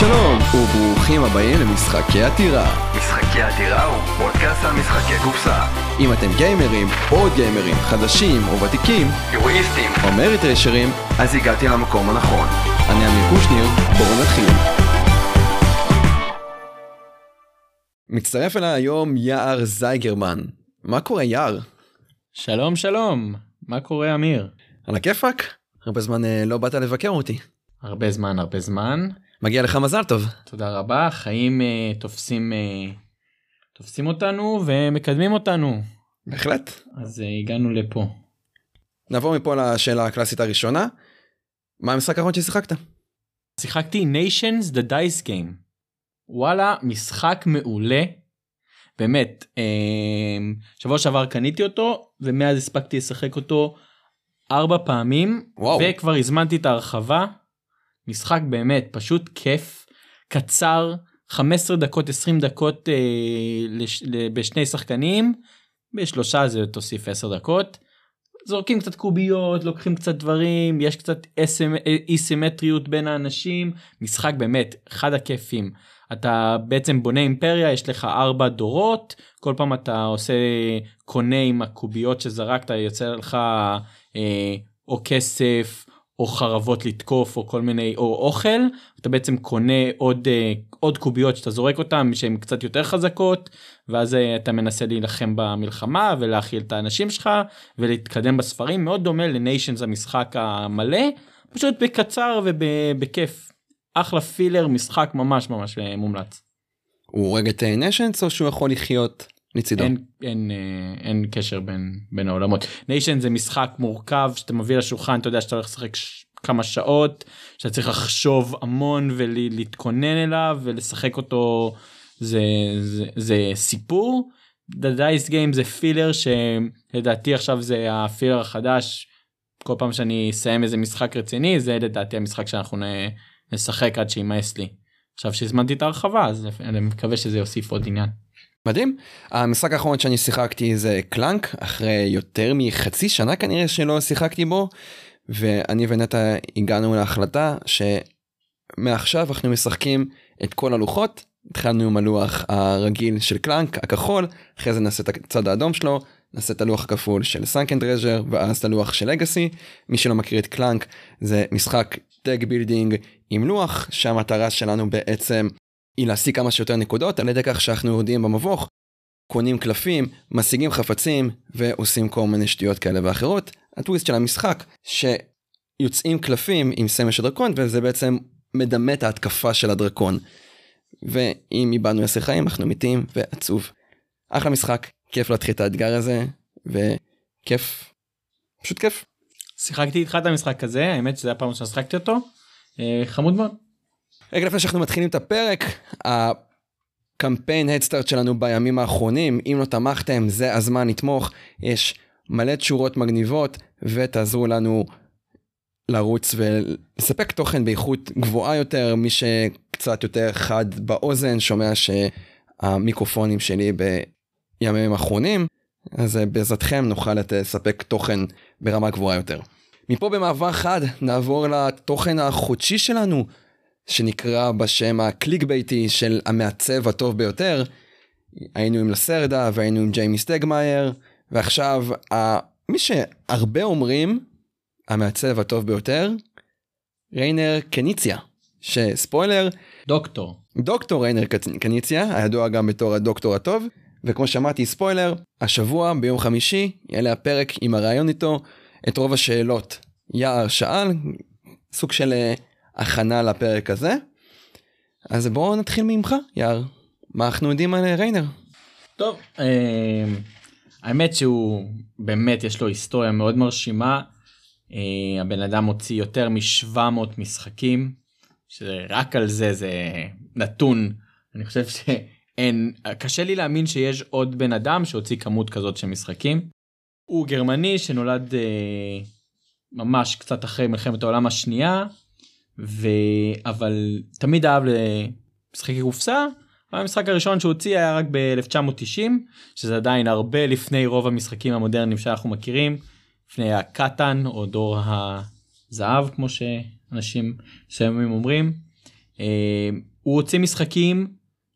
שלום, וברוכים הבאים למשחקי עתירה. משחקי עתירה הוא פודקאסט על משחקי קופסה. אם אתם גיימרים, או גיימרים, חדשים או ותיקים, יורואיסטים. או מריטרשרים, אז הגעתי למקום הנכון. אני אמיר קושניר, בואו נתחיל. מצטרף אליי היום יער זייגרמן. מה קורה יער? שלום שלום, מה קורה אמיר? על הכיפאק? הרבה זמן אה, לא באת לבקר אותי. הרבה זמן הרבה זמן, מגיע לך מזל טוב. תודה רבה, חיים אה, תופסים אה, תופסים אותנו ומקדמים אותנו, בהחלט. אז אה, הגענו לפה. נעבור מפה לשאלה הקלאסית הראשונה. מה המשחק האחרון ששיחקת? שיחקתי Nations The Dice Game. וואלה, משחק מעולה. באמת, שבוע שעבר קניתי אותו ומאז הספקתי לשחק אותו ארבע פעמים וואו. וכבר הזמנתי את ההרחבה. משחק באמת פשוט כיף, קצר, 15 דקות 20 דקות אה, לש, בשני שחקנים, בשלושה זה תוסיף 10 דקות. זורקים קצת קוביות, לוקחים קצת דברים, יש קצת אסמ- אי סימטריות בין האנשים, משחק באמת אחד הכיפים. אתה בעצם בונה אימפריה, יש לך ארבע דורות, כל פעם אתה עושה קונה עם הקוביות שזרקת, יוצא לך אה, או כסף או חרבות לתקוף או כל מיני או אוכל אתה בעצם קונה עוד אה, עוד קוביות שאתה זורק אותם שהן קצת יותר חזקות ואז אה, אתה מנסה להילחם במלחמה ולהכיל את האנשים שלך ולהתקדם בספרים מאוד דומה לניישנס המשחק המלא פשוט בקצר ובכיף אחלה פילר משחק ממש ממש אה, מומלץ. הוא הורג את Nations או שהוא יכול לחיות לצידו? אין, אין, אה, אין קשר בין, בין העולמות. Nations זה משחק מורכב שאתה מביא לשולחן, אתה יודע שאתה הולך לשחק ש... כמה שעות, שאתה צריך לחשוב המון ולהתכונן אליו ולשחק אותו זה, זה, זה סיפור. The Dice Game זה filler שלדעתי עכשיו זה ה filler החדש. כל פעם שאני אסיים איזה משחק רציני זה לדעתי המשחק שאנחנו נ... נשחק עד שימאס לי. עכשיו שהזמנתי את ההרחבה אז אני מקווה שזה יוסיף עוד עניין. מדהים. המשחק האחרון שאני שיחקתי זה Clank אחרי יותר מחצי שנה כנראה שלא שיחקתי בו ואני ונטע הגענו להחלטה שמעכשיו אנחנו משחקים את כל הלוחות התחלנו עם הלוח הרגיל של Clank הכחול אחרי זה נעשה את הצד האדום שלו נעשה את הלוח הכפול של Sunken Treasures ואז את הלוח של Legacy מי שלא מכיר את Clank זה משחק deck building עם לוח שהמטרה שלנו בעצם היא להשיג כמה שיותר נקודות על ידי כך שאנחנו יורדים במבוך, קונים קלפים, משיגים חפצים ועושים כל מיני שטויות כאלה ואחרות. הטוויסט של המשחק שיוצאים קלפים עם סמל של דרקון וזה בעצם מדמה את ההתקפה של הדרקון. ואם איבדנו עשר חיים אנחנו מתים ועצוב. אחלה משחק, כיף להתחיל את האתגר הזה וכיף, פשוט כיף. שיחקתי איתך את המשחק הזה האמת שזה הפעם ששחקתי אותו אה, חמוד מאוד. רגע לפני שאנחנו מתחילים את הפרק, הקמפיין הדסטארט שלנו בימים האחרונים, אם לא תמכתם זה הזמן לתמוך, יש מלא תשורות מגניבות ותעזרו לנו לרוץ ולספק תוכן באיכות גבוהה יותר, מי שקצת יותר חד באוזן שומע שהמיקרופונים שלי בימים האחרונים, אז בעזרתכם נוכל לספק תוכן ברמה גבוהה יותר. מפה במעבר חד נעבור לתוכן החודשי שלנו. שנקרא בשם הקליקבייטי של המעצב הטוב ביותר. היינו עם לסרדה והיינו עם ג'יימי סטגמייר ועכשיו מי שהרבה אומרים המעצב הטוב ביותר ריינר קניציה שספוילר דוקטור דוקטור ריינר קניציה הידוע גם בתור הדוקטור הטוב וכמו שאמרתי ספוילר השבוע ביום חמישי יעלה הפרק עם הרעיון איתו את רוב השאלות יער שאל סוג של הכנה לפרק הזה. אז בואו נתחיל ממך יער מה אנחנו יודעים על ריינר. טוב אה, האמת שהוא באמת יש לו היסטוריה מאוד מרשימה. אה, הבן אדם הוציא יותר מ-700 משחקים שרק על זה זה נתון אני חושב שאין קשה לי להאמין שיש עוד בן אדם שהוציא כמות כזאת של משחקים. הוא גרמני שנולד אה, ממש קצת אחרי מלחמת העולם השנייה ו... אבל תמיד אהב לשחקי קופסה. המשחק הראשון שהוא הוציא היה רק ב-1990 שזה עדיין הרבה לפני רוב המשחקים המודרניים שאנחנו מכירים לפני הקטן או דור הזהב כמו שאנשים מסוימים אומרים. הוא הוציא משחקים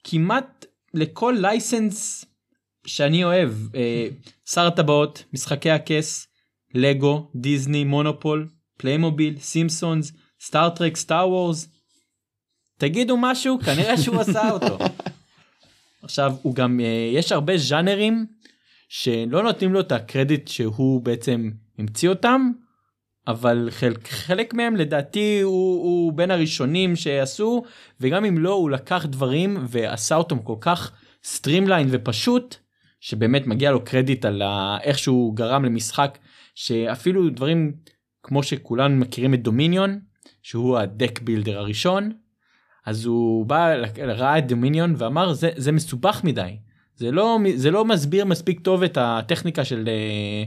כמעט לכל license שאני אוהב אה, שר הטבעות משחקי הכס לגו דיסני מונופול Playmobil Simpsons Star Trek Star Wars. תגידו משהו כנראה שהוא עשה אותו. עכשיו הוא גם אה, יש הרבה ז'אנרים שלא נותנים לו את הקרדיט שהוא בעצם המציא אותם אבל חלק, חלק מהם לדעתי הוא, הוא בין הראשונים שעשו וגם אם לא הוא לקח דברים ועשה אותם כל כך streamline ופשוט שבאמת מגיע לו קרדיט על ה- איך שהוא גרם למשחק שאפילו דברים כמו שכולנו מכירים את Dominion שהוא ה deck builder הראשון אז הוא בא ראה את Dominion ואמר זה זה מסובך מדי זה לא זה לא מסביר מספיק טוב את הטכניקה של אה,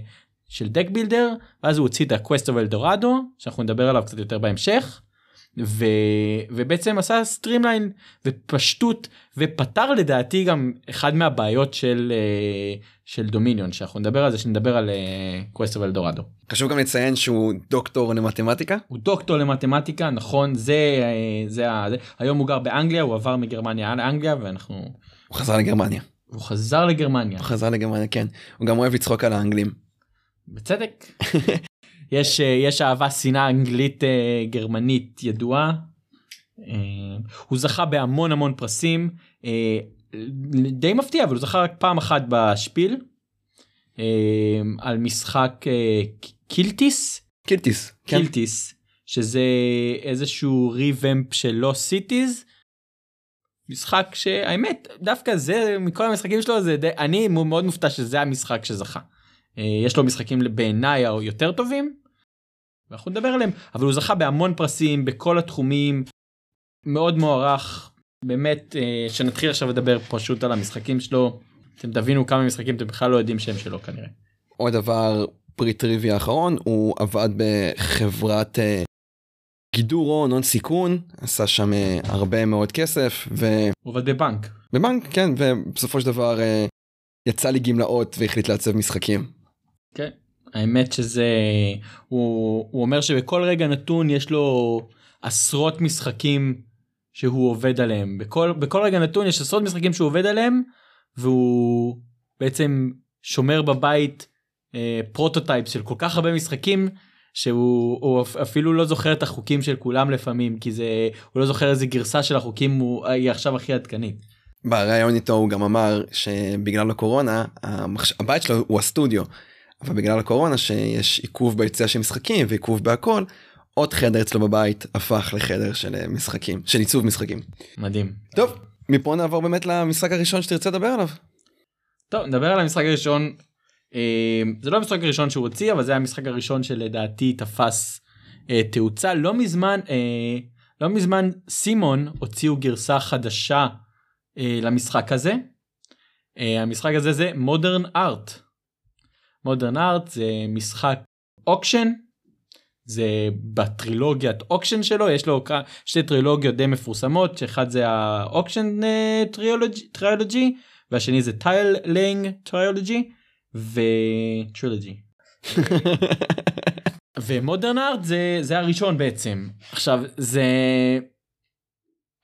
של deck builder ואז הוא הוציא את ה-Quest of Eldorado שאנחנו נדבר עליו קצת יותר בהמשך. ו... ובעצם עשה streamline ופשטות ופתר לדעתי גם אחד מהבעיות של אה, של Dominion שאנחנו נדבר על זה שנדבר על אה, Quest of Eldorado. חשוב גם לציין שהוא דוקטור למתמטיקה. הוא דוקטור למתמטיקה נכון זה אה, זה, זה היום הוא גר באנגליה הוא עבר מגרמניה לאנגליה ואנחנו הוא חזר לגרמניה. הוא חזר לגרמניה הוא חזר לגרמניה כן. הוא גם אוהב לצחוק על האנגלים. בצדק. יש אה, יש אהבה שנאה אנגלית אה, גרמנית ידועה. אה, הוא זכה בהמון המון פרסים די מפתיע אבל הוא זכה רק פעם אחת בשפיל על משחק אה, Keltis Keltis. כן. Keltis שזה איזשהו revamp של Lost Cities. משחק שהאמת דווקא זה מכל המשחקים שלו זה די אני מאוד מופתע שזה המשחק שזכה. אה, יש לו משחקים בעיניי יותר טובים. ואנחנו נדבר עליהם אבל הוא זכה בהמון פרסים בכל התחומים מאוד מוערך באמת אה, שנתחיל עכשיו לדבר פשוט על המשחקים שלו אתם תבינו כמה משחקים אתם בכלל לא יודעים שהם שלו כנראה. עוד דבר פרי טריוויה האחרון הוא עבד בחברת אה, גידור הון הון סיכון עשה שם הרבה מאוד כסף הוא עובד בבנק. ובבנק כן ובסופו של דבר יצא לי גמלאות והחליט לעצב משחקים. כן. האמת שזה הוא, הוא אומר שבכל רגע נתון יש לו עשרות משחקים שהוא עובד עליהם בכל בכל רגע נתון יש עשרות משחקים שהוא עובד עליהם והוא בעצם שומר בבית אה, prototype של כל כך הרבה משחקים שהוא הוא אפ- אפילו לא זוכר את החוקים של כולם לפעמים כי זה הוא לא זוכר איזה גרסה של החוקים הוא היא עכשיו הכי עדכנית. בריאיון איתו הוא גם אמר שבגלל הקורונה המחש... הבית שלו הוא הסטודיו אבל בגלל הקורונה שיש עיכוב ביציאה של משחקים ועיכוב בהכל עוד חדר אצלו בבית הפך לחדר של אה, משחקים של עיצוב משחקים. מדהים. טוב מפה נעבור באמת למשחק הראשון שתרצה לדבר עליו. טוב נדבר על המשחק הראשון אה, זה לא המשחק הראשון שהוא הוציא אבל זה המשחק הראשון שלדעתי תפס אה, תאוצה לא מזמן אה, לא מזמן CMON הוציאו גרסה חדשה למשחק הזה. המשחק הזה זה Modern Art. Modern Art זה משחק auction. זה בטרילוגיית auction שלו יש לו שתי טרילוגיות די מפורסמות שאחד זה ה auction trilogy והשני זה tile laying trilogy וטרילוגי. ו Modern Art זה זה הראשון בעצם עכשיו זה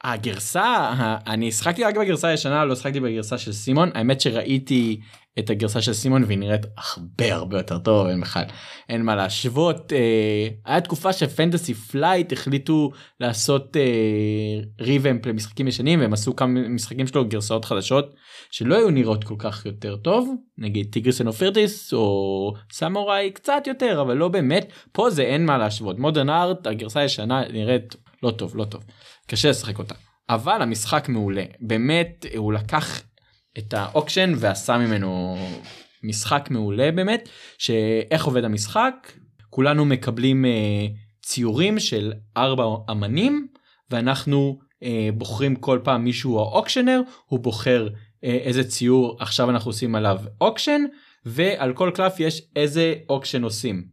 הגרסה אני שחקתי רק בגרסה הישנה לא שחקתי בגרסה של CMON. האמת שראיתי את הגרסה של CMON והיא נראית הרבה הרבה יותר טוב אין בכלל אין מה להשוות. אה, היה תקופה ש Fantasy Flight החליטו לעשות אה, revamp למשחקים ישנים והם עשו כמה משחקים שלו גרסאות חדשות שלא היו נראות כל כך יותר טוב. נגיד Tigris and Euphrates או סמוראי קצת יותר אבל לא באמת. פה זה אין מה להשוות. Modern Art הגרסה הישנה נראית לא טוב לא טוב קשה לשחק אותה. אבל המשחק מעולה. באמת הוא לקח את ה auction ועשה ממנו משחק מעולה באמת שאיך עובד המשחק? כולנו מקבלים אה, ציורים של ארבע אמנים ואנחנו אה, בוחרים כל פעם מישהו ה auctioneer הוא בוחר אה, איזה ציור עכשיו אנחנו עושים עליו auction ועל כל קלף יש איזה auction עושים.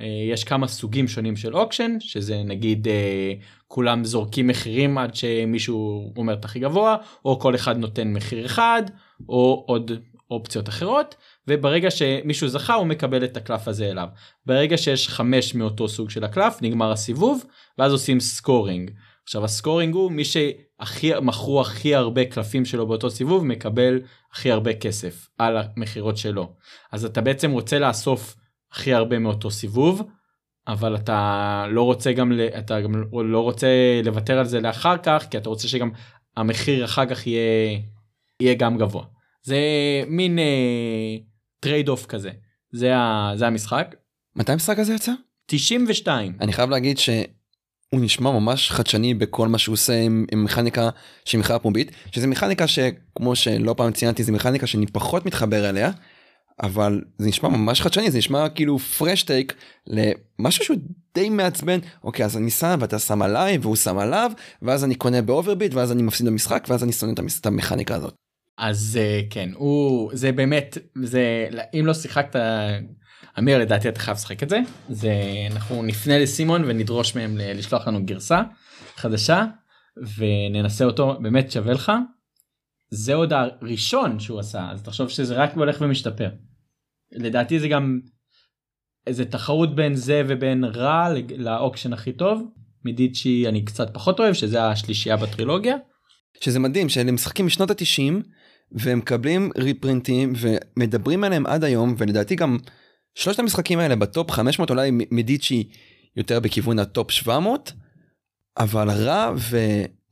אה, יש כמה סוגים שונים של auction שזה נגיד אה, כולם זורקים מחירים עד שמישהו אומר את הכי גבוה או כל אחד נותן מחיר אחד או עוד אופציות אחרות וברגע שמישהו זכה הוא מקבל את הקלף הזה אליו. ברגע שיש חמש מאותו סוג של הקלף נגמר הסיבוב ואז עושים scoring. עכשיו ה scoring הוא מי שהכי מכרו הכי הרבה קלפים שלו באותו סיבוב מקבל הכי הרבה כסף על המכירות שלו אז אתה בעצם רוצה לאסוף הכי הרבה מאותו סיבוב אבל אתה לא רוצה גם ל- אתה גם לא רוצה לוותר על זה לאחר כך כי אתה רוצה שגם המחיר אחר כך יהיה יהיה גם גבוה. זה מין trade off כזה. זה, ה, זה המשחק. מתי המשחק הזה יצא? 92 אני חייב להגיד שהוא נשמע ממש חדשני בכל מה שהוא עושה עם, עם מכניקה של מכירה פומבית שזה מכניקה שכמו שלא פעם ציינתי זה מכניקה שאני פחות מתחבר אליה אבל זה נשמע ממש חדשני זה נשמע כאילו fresh take למשהו שהוא די מעצבן אוקיי אז אני שם ואתה שם עליי והוא שם עליו ואז אני קונה ב overbid ואז אני מפסיד במשחק ואז אני שונא את המכניקה הזאת. אז אה, כן הוא זה באמת זה אם לא שיחקת אמיר לדעתי אתה חייב לשחק את זה זה אנחנו נפנה ל CMON ונדרוש מהם לשלוח לנו גרסה חדשה וננסה אותו באמת שווה לך. זה עוד הראשון שהוא עשה אז תחשוב שזה רק הולך ומשתפר. לדעתי זה גם איזה תחרות בין זה ובין Ra ל auction הכי טוב מדיצ'י אני קצת פחות אוהב שזה השלישייה בטרילוגיה. שזה מדהים שאלה משחקים משנות התשעים והם מקבלים reprintים ומדברים עליהם עד היום ולדעתי גם שלושת המשחקים האלה בטופ 500 אולי מדיצ'י יותר בכיוון הטופ 700 אבל Ra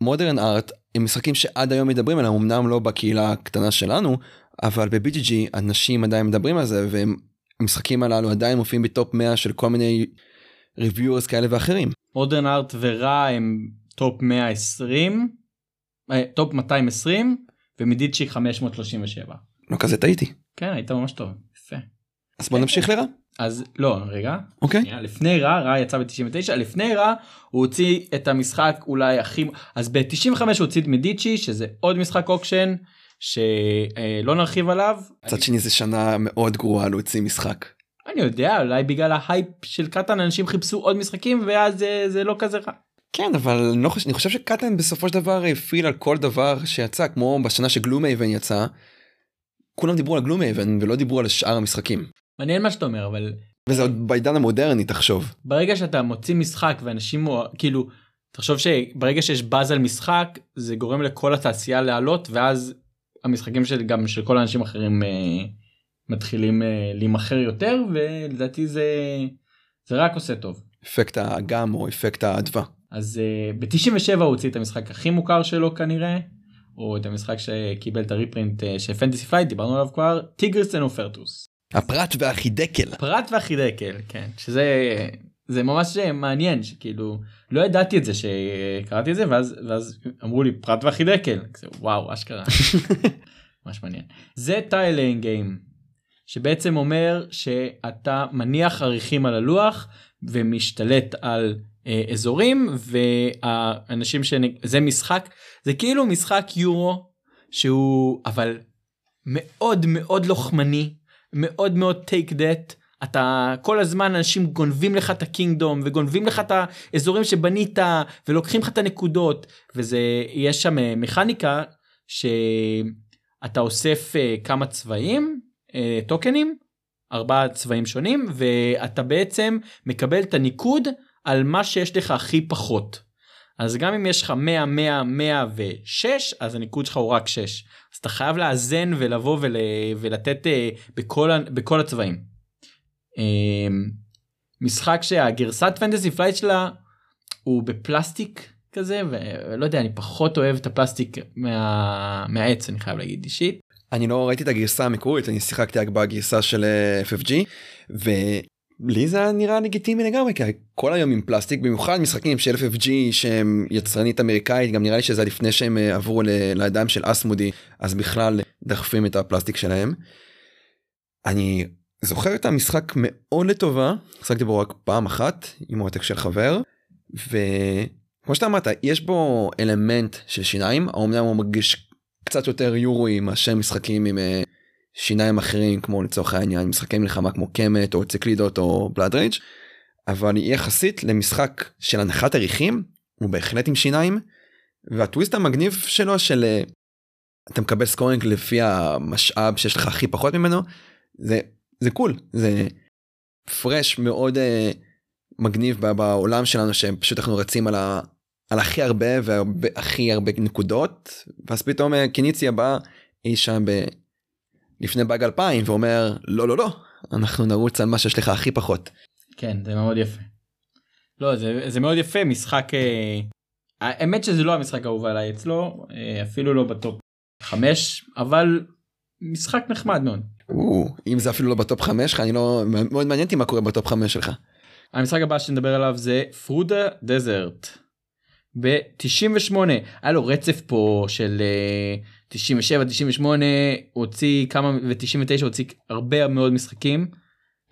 ו Modern Art הם משחקים שעד היום מדברים עליהם אמנם לא בקהילה הקטנה שלנו אבל ב-BGG אנשים עדיין מדברים על זה והמשחקים הללו עדיין מופיעים בטופ 100 של כל מיני reviewers כאלה ואחרים. Modern Art ו Ra הם טופ 120 אה, טופ 220 ומדיצ'י 537 לא כזה טעיתי. כן היית ממש טוב יפה אז בוא נמשיך ל Ra. אז לא רגע אוקיי. שנייה, לפני Ra Ra יצא ב-99 לפני Ra הוא הוציא את המשחק אולי הכי אז ב-95 הוא הוציא את מדיצ'י שזה עוד משחק auction שלא נרחיב עליו מצד שני זה שנה מאוד גרועה להוציא משחק. אני יודע אולי בגלל ההייפ של Catan אנשים חיפשו עוד משחקים ואז זה, זה לא כזה רע. כן אבל אני, לא חושב, אני חושב ש Catan בסופו של דבר הפעיל על כל דבר שיצא כמו בשנה ש Gloomhaven יצא. כולם דיברו על Gloomhaven ולא דיברו על שאר המשחקים. מעניין מה שאתה אומר אבל וזה עוד בעידן המודרני תחשוב. ברגע שאתה מוציא משחק ואנשים כאילו תחשוב שברגע שיש באז על משחק זה גורם לכל התעשייה לעלות ואז המשחקים של גם של כל האנשים אחרים אה, מתחילים אה, להימכר יותר ולדעתי זה זה רק עושה טוב. אפקט האגם או אפקט האדווה. אז uh, ב-97 הוא הוציא את המשחק הכי מוכר שלו כנראה או את המשחק שקיבל את ה reprint uh, של Fantasy Flight דיברנו עליו כבר Tigris and Euphrates. הפרת והחידקל. פרת והחידקל כן. שזה זה ממש מעניין שכאילו לא ידעתי את זה שקראתי את זה ואז ואז אמרו לי פרת והחידקל כזה, וואו אשכרה. ממש מעניין. זה tiling game שבעצם אומר שאתה מניח אריחים על הלוח ומשתלט על אה, אזורים והאנשים שזה משחק זה כאילו משחק יורו שהוא אבל מאוד מאוד לוחמני מאוד מאוד טייק דט אתה כל הזמן אנשים גונבים לך את הקינגדום וגונבים לך את האזורים שבנית ולוקחים לך את הנקודות וזה יש שם אה, מכניקה שאתה אוסף אה, כמה צבעים אה, טוקנים ארבעה צבעים שונים ואתה בעצם מקבל את הניקוד על מה שיש לך הכי פחות. אז גם אם יש לך 100 100 106 אז הניקוד שלך הוא רק 6 אז אתה חייב לאזן ולבוא ול, ולתת uh, בכל, בכל הצבעים. Um, משחק שהגרסת Fantasy Flight שלה הוא בפלסטיק כזה ולא יודע אני פחות אוהב את הפלסטיק מה, מהעץ אני חייב להגיד אישית. אני לא ראיתי את הגרסה המקורית אני שיחקתי רק בגרסה של אה, FFG ולי זה נראה לגיטימי לגמרי כי כל היום עם פלסטיק במיוחד משחקים של FFG שהם יצרנית אמריקאית גם נראה לי שזה לפני שהם אה, עברו לידיים של אסמודי אז בכלל דחפים את הפלסטיק שלהם. אני זוכר את המשחק מאוד לטובה עסקתי בו רק פעם אחת עם עותק של חבר וכמו שאתה אמרת יש בו אלמנט של שיניים האומנם הוא מרגיש קצת יותר יורוי מאשר משחקים עם אה, שיניים אחרים כמו לצורך העניין משחקי מלחמה כמו קמט או ציקלידות או בלאד רייג' אבל יחסית למשחק של הנחת עריכים הוא בהחלט עם שיניים והטוויסט המגניב שלו של אה, אתה מקבל scoring לפי המשאב שיש לך הכי פחות ממנו זה זה cool זה fresh מאוד אה, מגניב בעולם שלנו שפשוט אנחנו רצים על, ה, על הכי הרבה והכי הרבה נקודות ואז פתאום אה, קניציה בא אי שם ב... לפני באג 2000 ואומר לא לא לא אנחנו נרוץ על מה שיש לך הכי פחות. כן זה מאוד יפה. לא זה, זה מאוד יפה משחק אה, האמת שזה לא המשחק האהוב עליי אצלו אה, אפילו לא ב top 5 אבל משחק נחמד מאוד. או, אם זה אפילו לא ב top 5 שלך אני לא מאוד מעניין אותי מה קורה ב top 5 שלך. המשחק הבא שנדבר עליו זה Through the Desert. ב-98 היה לו רצף פה של uh, 97 98 הוציא כמה ו-99 הוציא הרבה מאוד משחקים.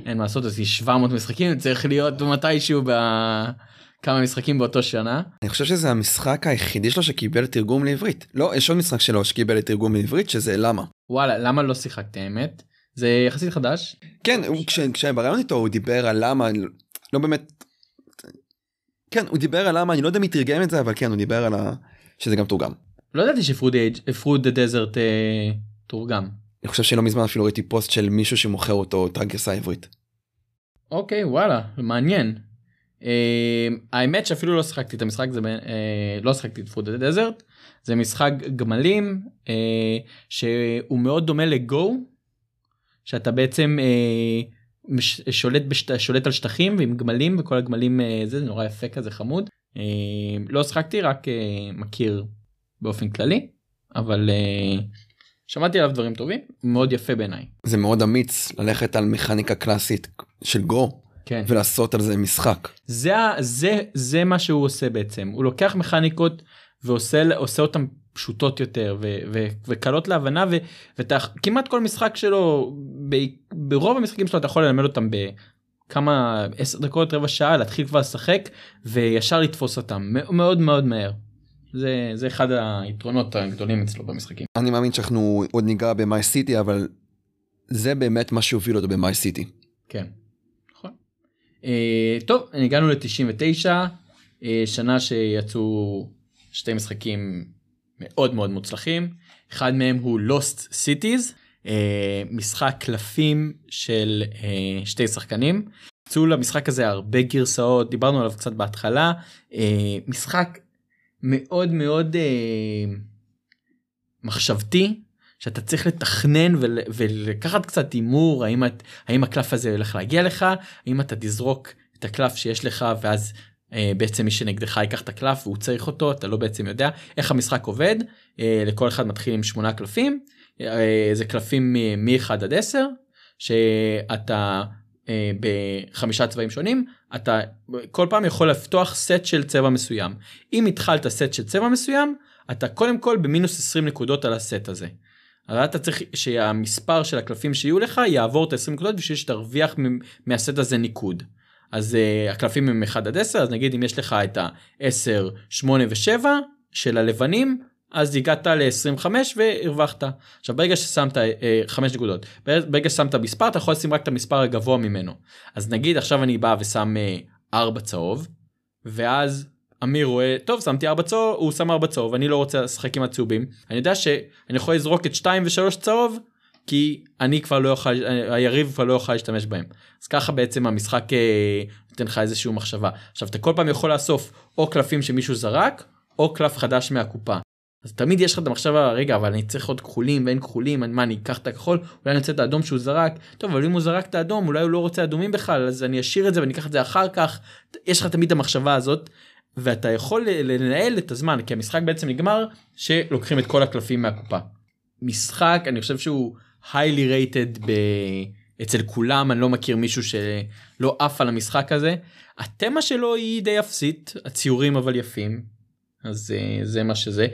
אין מה לעשות הוציא 700 משחקים צריך להיות מתישהו בכמה משחקים באותו שנה. אני חושב שזה המשחק היחידי שלו שקיבל תרגום לעברית. לא, יש עוד משחק שלו שקיבל תרגום לעברית שזה לאמה. וואלה לאמה לא שיחקתי האמת? זה יחסית חדש. כן, כש- כשבראיון איתו הוא דיבר על לאמה, לא באמת, כן, הוא דיבר על לאמה, אני לא יודע מי תרגם את זה, אבל כן, הוא דיבר על ה... שזה גם תורגם. לא ידעתי ש Through the Desert אה, תורגם. אני חושב שלא מזמן אפילו ראיתי פוסט של מישהו שמוכר אותו את הגרסה העברית. אוקיי וואלה מעניין. אה, האמת שאפילו לא שיחקתי את המשחק זה אה, לא שיחקתי את Through the Desert זה משחק גמלים שהוא מאוד דומה לגו שאתה בעצם שולט בשט, שולט על שטחים ועם גמלים וכל הגמלים זה, זה נורא יפה כזה חמוד לא שיחקתי רק מכיר באופן כללי אבל אה, שמעתי עליו דברים טובים מאוד יפה בעיניי. זה מאוד אמיץ ללכת על מכניקה קלאסית של גו כן. ולעשות על זה משחק. זה זה זה מה שהוא עושה בעצם הוא לוקח מכניקות ועושה עושה אותן פשוטות יותר ו, ו, וקלות להבנה ו, ואתה כמעט כל משחק שלו ב, ברוב המשחקים שלו אתה יכול ללמד אותם בכמה עשר דקות רבע שעה להתחיל כבר לשחק וישר לתפוס אותם מאוד מאוד מהר. זה זה אחד היתרונות הגדולים אצלו במשחקים. אני מאמין שאנחנו עוד ניגע במאי סיטי, אבל זה באמת מה שהוביל אותו במאי סיטי. כן. נכון. אה, טוב הגענו ל-99 אה, שנה שיצאו שתי משחקים מאוד מאוד מוצלחים אחד מהם הוא Lost Cities אה, משחק קלפים של אה, שתי שחקנים. יצאו למשחק הזה הרבה גרסאות דיברנו עליו קצת בהתחלה אה, משחק מאוד מאוד אה, מחשבתי שאתה צריך לתכנן ול, ולקחת קצת הימור האם, את- האם הקלף הזה הולך להגיע לך האם אתה תזרוק את הקלף שיש לך ואז אה, בעצם מי שנגדך ייקח את הקלף והוא צריך אותו אתה לא בעצם יודע איך המשחק עובד אה, לכל אחד מתחיל עם שמונה קלפים אה, זה קלפים מ-1 עד 10 שאתה אה, בחמישה צבעים שונים אתה כל פעם יכול לפתוח סט של צבע מסוים אם התחלת סט של צבע מסוים אתה קודם כל במינוס 20 נקודות על הסט הזה. אבל אתה צריך שהמספר של הקלפים שיהיו לך יעבור את ה-20 נקודות בשביל שתרוויח מהסט הזה ניקוד. אז uh, הקלפים הם 1 עד 10 אז נגיד אם יש לך את ה-10, 8 ו-7 של הלבנים אז הגעת ל-25 והרווחת. עכשיו ברגע ששמת uh, 5 נקודות ברגע ששמת מספר אתה יכול לשים רק את המספר הגבוה ממנו. אז נגיד עכשיו אני בא ושם uh, 4 צהוב ואז אמיר רואה טוב שמתי 4 צהוב הוא שם 4 צהוב אני לא רוצה לשחק עם הצהובים אני יודע שאני יכול לזרוק את 2 ו3 צהוב כי אני כבר לא יכול היריב כבר לא יוכל להשתמש בהם אז ככה בעצם המשחק אה, נותן לך איזושהי מחשבה עכשיו אתה כל פעם יכול לאסוף או קלפים שמישהו זרק או קלף חדש מהקופה. אז תמיד יש לך את המחשבה רגע אבל אני צריך עוד כחולים ואין כחולים מה אני אקח את הכחול? אולי אני רוצה את האדום שהוא זרק? טוב אבל אם הוא זרק את האדום אולי הוא לא רוצה אדומים בכלל אז אני אשאיר את זה ואני אקח את זה אחר כך. יש לך תמיד המחשבה הזאת ואתה יכול לנהל את הזמן כי המשחק בעצם נגמר שלוקחים את כל הקלפים מהקופה. משחק אני חושב שהוא highly rated ב... אצל כולם אני לא מכיר מישהו שלא עף על המשחק הזה. התמה שלו היא די אפסית הציורים אבל יפים אז אה, זה מה שזה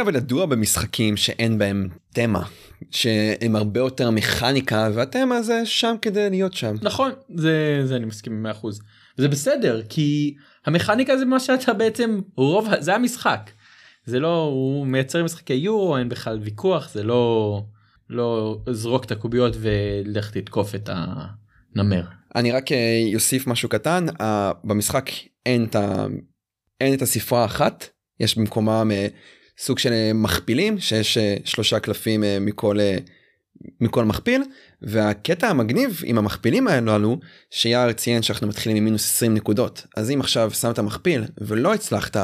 אבל ידוע במשחקים שאין בהם תמה, שהם הרבה יותר מכניקה והתמה זה שם כדי להיות שם. נכון זה זה אני מסכים עם 100% זה בסדר כי המכניקה זה מה שאתה בעצם רוב זה המשחק זה לא הוא מייצר משחקי יורו אין בכלל ויכוח זה לא לא זרוק את הקוביות ולך תתקוף את הנמר. אני רק אה, יוסיף משהו קטן, אה, במשחק אין את, ה... אין את הספרה האחת, יש במקומם אה, סוג של אה, מכפילים, שיש אה, שלושה קלפים אה, מכל, מכל מכפיל, והקטע המגניב עם המכפילים האלו, שיער ציין שאנחנו מתחילים עם מינוס 20 נקודות, אז אם עכשיו שמת מכפיל ולא הצלחת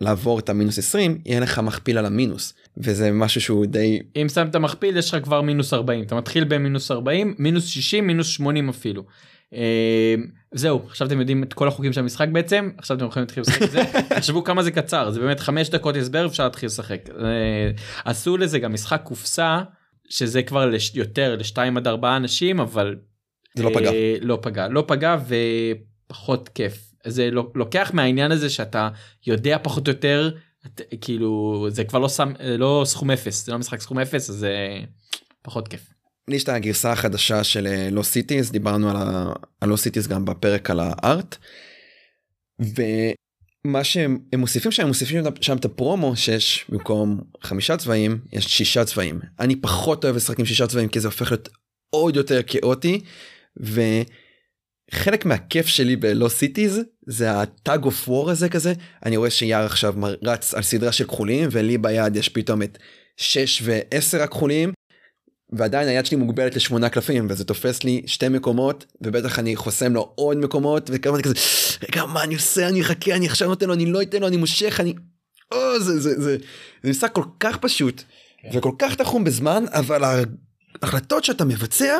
לעבור את המינוס 20 יהיה לך מכפיל על המינוס. וזה משהו שהוא די אם שמת מכפיל יש לך כבר מינוס 40 אתה מתחיל במינוס 40 מינוס 60 מינוס 80 אפילו. זהו עכשיו אתם יודעים את כל החוקים של המשחק בעצם עכשיו אתם יכולים להתחיל לשחק את זה תחשבו כמה זה קצר זה באמת 5 דקות הסבר אפשר להתחיל לשחק. אה, עשו לזה גם משחק קופסה שזה כבר לש- יותר לשתיים עד ארבעה אנשים אבל זה לא פגע. אה, לא פגע לא פגע ופחות כיף זה לוקח מהעניין הזה שאתה יודע פחות או יותר כאילו זה כבר לא שם לא סכום אפס זה לא משחק סכום אפס אז זה פחות כיף. לי יש את הגרסה החדשה של Lost Cities דיברנו על ה- על Lost Cities גם בפרק על ה art. ומה שהם הם מוסיפים שם הם מוסיפים שם את הפרומו שיש במקום חמישה צבעים יש שישה צבעים אני פחות אוהב לשחק עם שישה צבעים כי זה הופך להיות עוד יותר כאוטי וחלק מהכיף שלי ב Lost Cities זה ה tug of war הזה כזה אני רואה שיאיר עכשיו רץ על סדרה של כחולים ולי ביד יש פתאום את 6 ו-10 הכחולים ועדיין היד שלי מוגבלת לשמונה קלפים וזה תופס לי שתי מקומות ובטח אני חוסם לו עוד מקומות וכמה כזה רגע מה אני עושה אני אחכה אני עכשיו נותן לו אני לא אתן לו אני מושך אני. או, זה, זה, זה, זה משחק כל כך פשוט וכל כך תחום בזמן אבל ההחלטות שאתה מבצע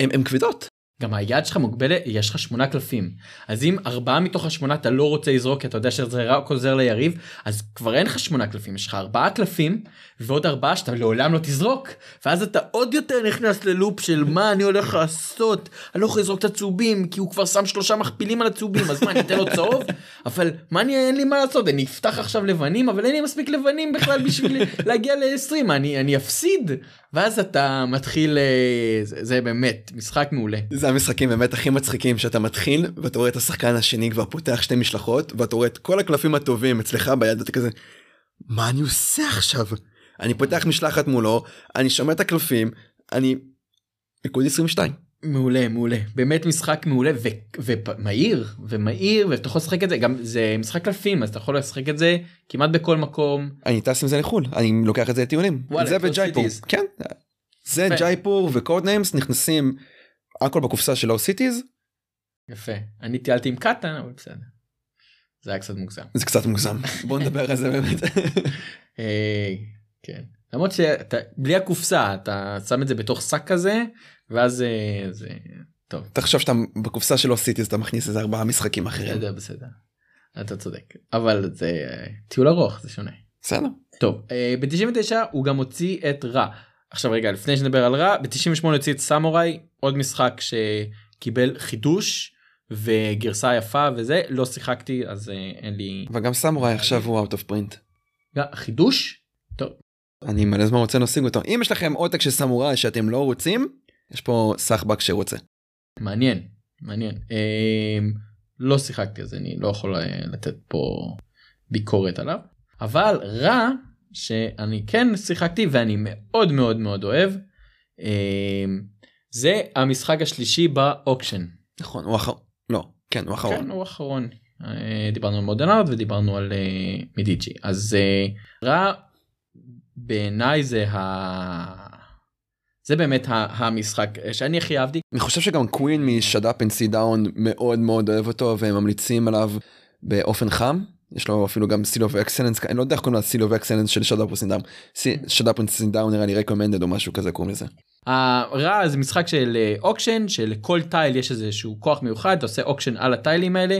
הן כבדות. גם היד שלך מוגבלת יש לך שמונה קלפים. אז אם ארבעה מתוך השמונה אתה לא רוצה לזרוק כי אתה יודע שזה רק עוזר ליריב אז כבר אין לך שמונה קלפים יש לך ארבעה קלפים ועוד ארבעה שאתה לעולם לא תזרוק. ואז אתה עוד יותר נכנס ללופ של מה אני הולך לעשות? אני לא יכול לזרוק את הצהובים כי הוא כבר שם שלושה מכפילים על הצהובים אז מה אני אתן לו צהוב? אבל מה אני אין לי מה לעשות אני אפתח עכשיו לבנים אבל אין לי מספיק לבנים בכלל בשביל להגיע ל-20 אני אני אפסיד ואז אתה מתחיל אה, זה, זה באמת משחק מעולה. זה המשחקים באמת הכי מצחיקים שאתה מתחיל ואתה רואה את השחקן השני כבר פותח שתי משלחות ואתה רואה את כל הקלפים הטובים אצלך ביד ואתה כזה מה אני עושה עכשיו אני פותח משלחת מולו אני שומר את הקלפים אני נקוד 22. מעולה מעולה. באמת משחק מעולה ומהיר ומהיר ואתה יכול לשחק את זה. גם זה משחק קלפים אז אתה יכול לשחק את זה כמעט בכל מקום. אני טס עם זה לחו"ל אני לוקח את זה לטיולים. זה ו Jaipur. כן. זה. Jaipur ו Codenames נכנסים הכל בקופסה של Lost Cities. יפה. אני טיילתי עם קטן אבל בסדר. זה היה קצת מוגזם. זה קצת מוגזם. בוא נדבר על זה באמת. אה, כן. למרות שאתה בלי הקופסה אתה שם את זה בתוך שק כזה ואז אה, זה טוב תחשוב שאתה בקופסה של Lost Cities אתה מכניס איזה ארבעה משחקים אחרים בסדר בסדר. אתה צודק אבל זה אה, טיול ארוך זה שונה. בסדר טוב ב-99 הוא גם הוציא את Ra. עכשיו רגע לפני שנדבר על רע ב-98 הוציא את סמוראי עוד משחק שקיבל חידוש וגרסה יפה וזה לא שיחקתי אז אה, אין לי וגם סמוראי עכשיו הוא out of print. חידוש טוב אני מלא זמן רוצה להשיג אותו אם יש לכם עותק של סמוראי שאתם לא רוצים יש פה סחבק שרוצה. מעניין מעניין אה, לא שיחקתי אז אני לא יכול אה, לתת פה ביקורת עליו אבל Ra שאני כן שיחקתי ואני מאוד מאוד מאוד אוהב אה, זה המשחק השלישי ב auction. נכון הוא אחרון לא כן הוא אחרון. כן, הוא האחרון. אה, דיברנו על Modern Art ודיברנו על אה, Medici אז Ra בעיניי זה ה... זה באמת המשחק שאני הכי אהבתי אני חושב שגם קווין אנד סי דאון מאוד מאוד אוהב אותו והם ממליצים עליו באופן חם. יש לו אפילו גם Seal of Excellence אני לא יודע איך קוראים ל Seal of Excellence של Up and Down. Shut Up and Sit Down נראה לי Recommended או משהו כזה קוראים לזה. ה Ra זה משחק של אה, auction שלכל tile יש איזה שהוא כוח מיוחד אתה עושה auction על הטיילים האלה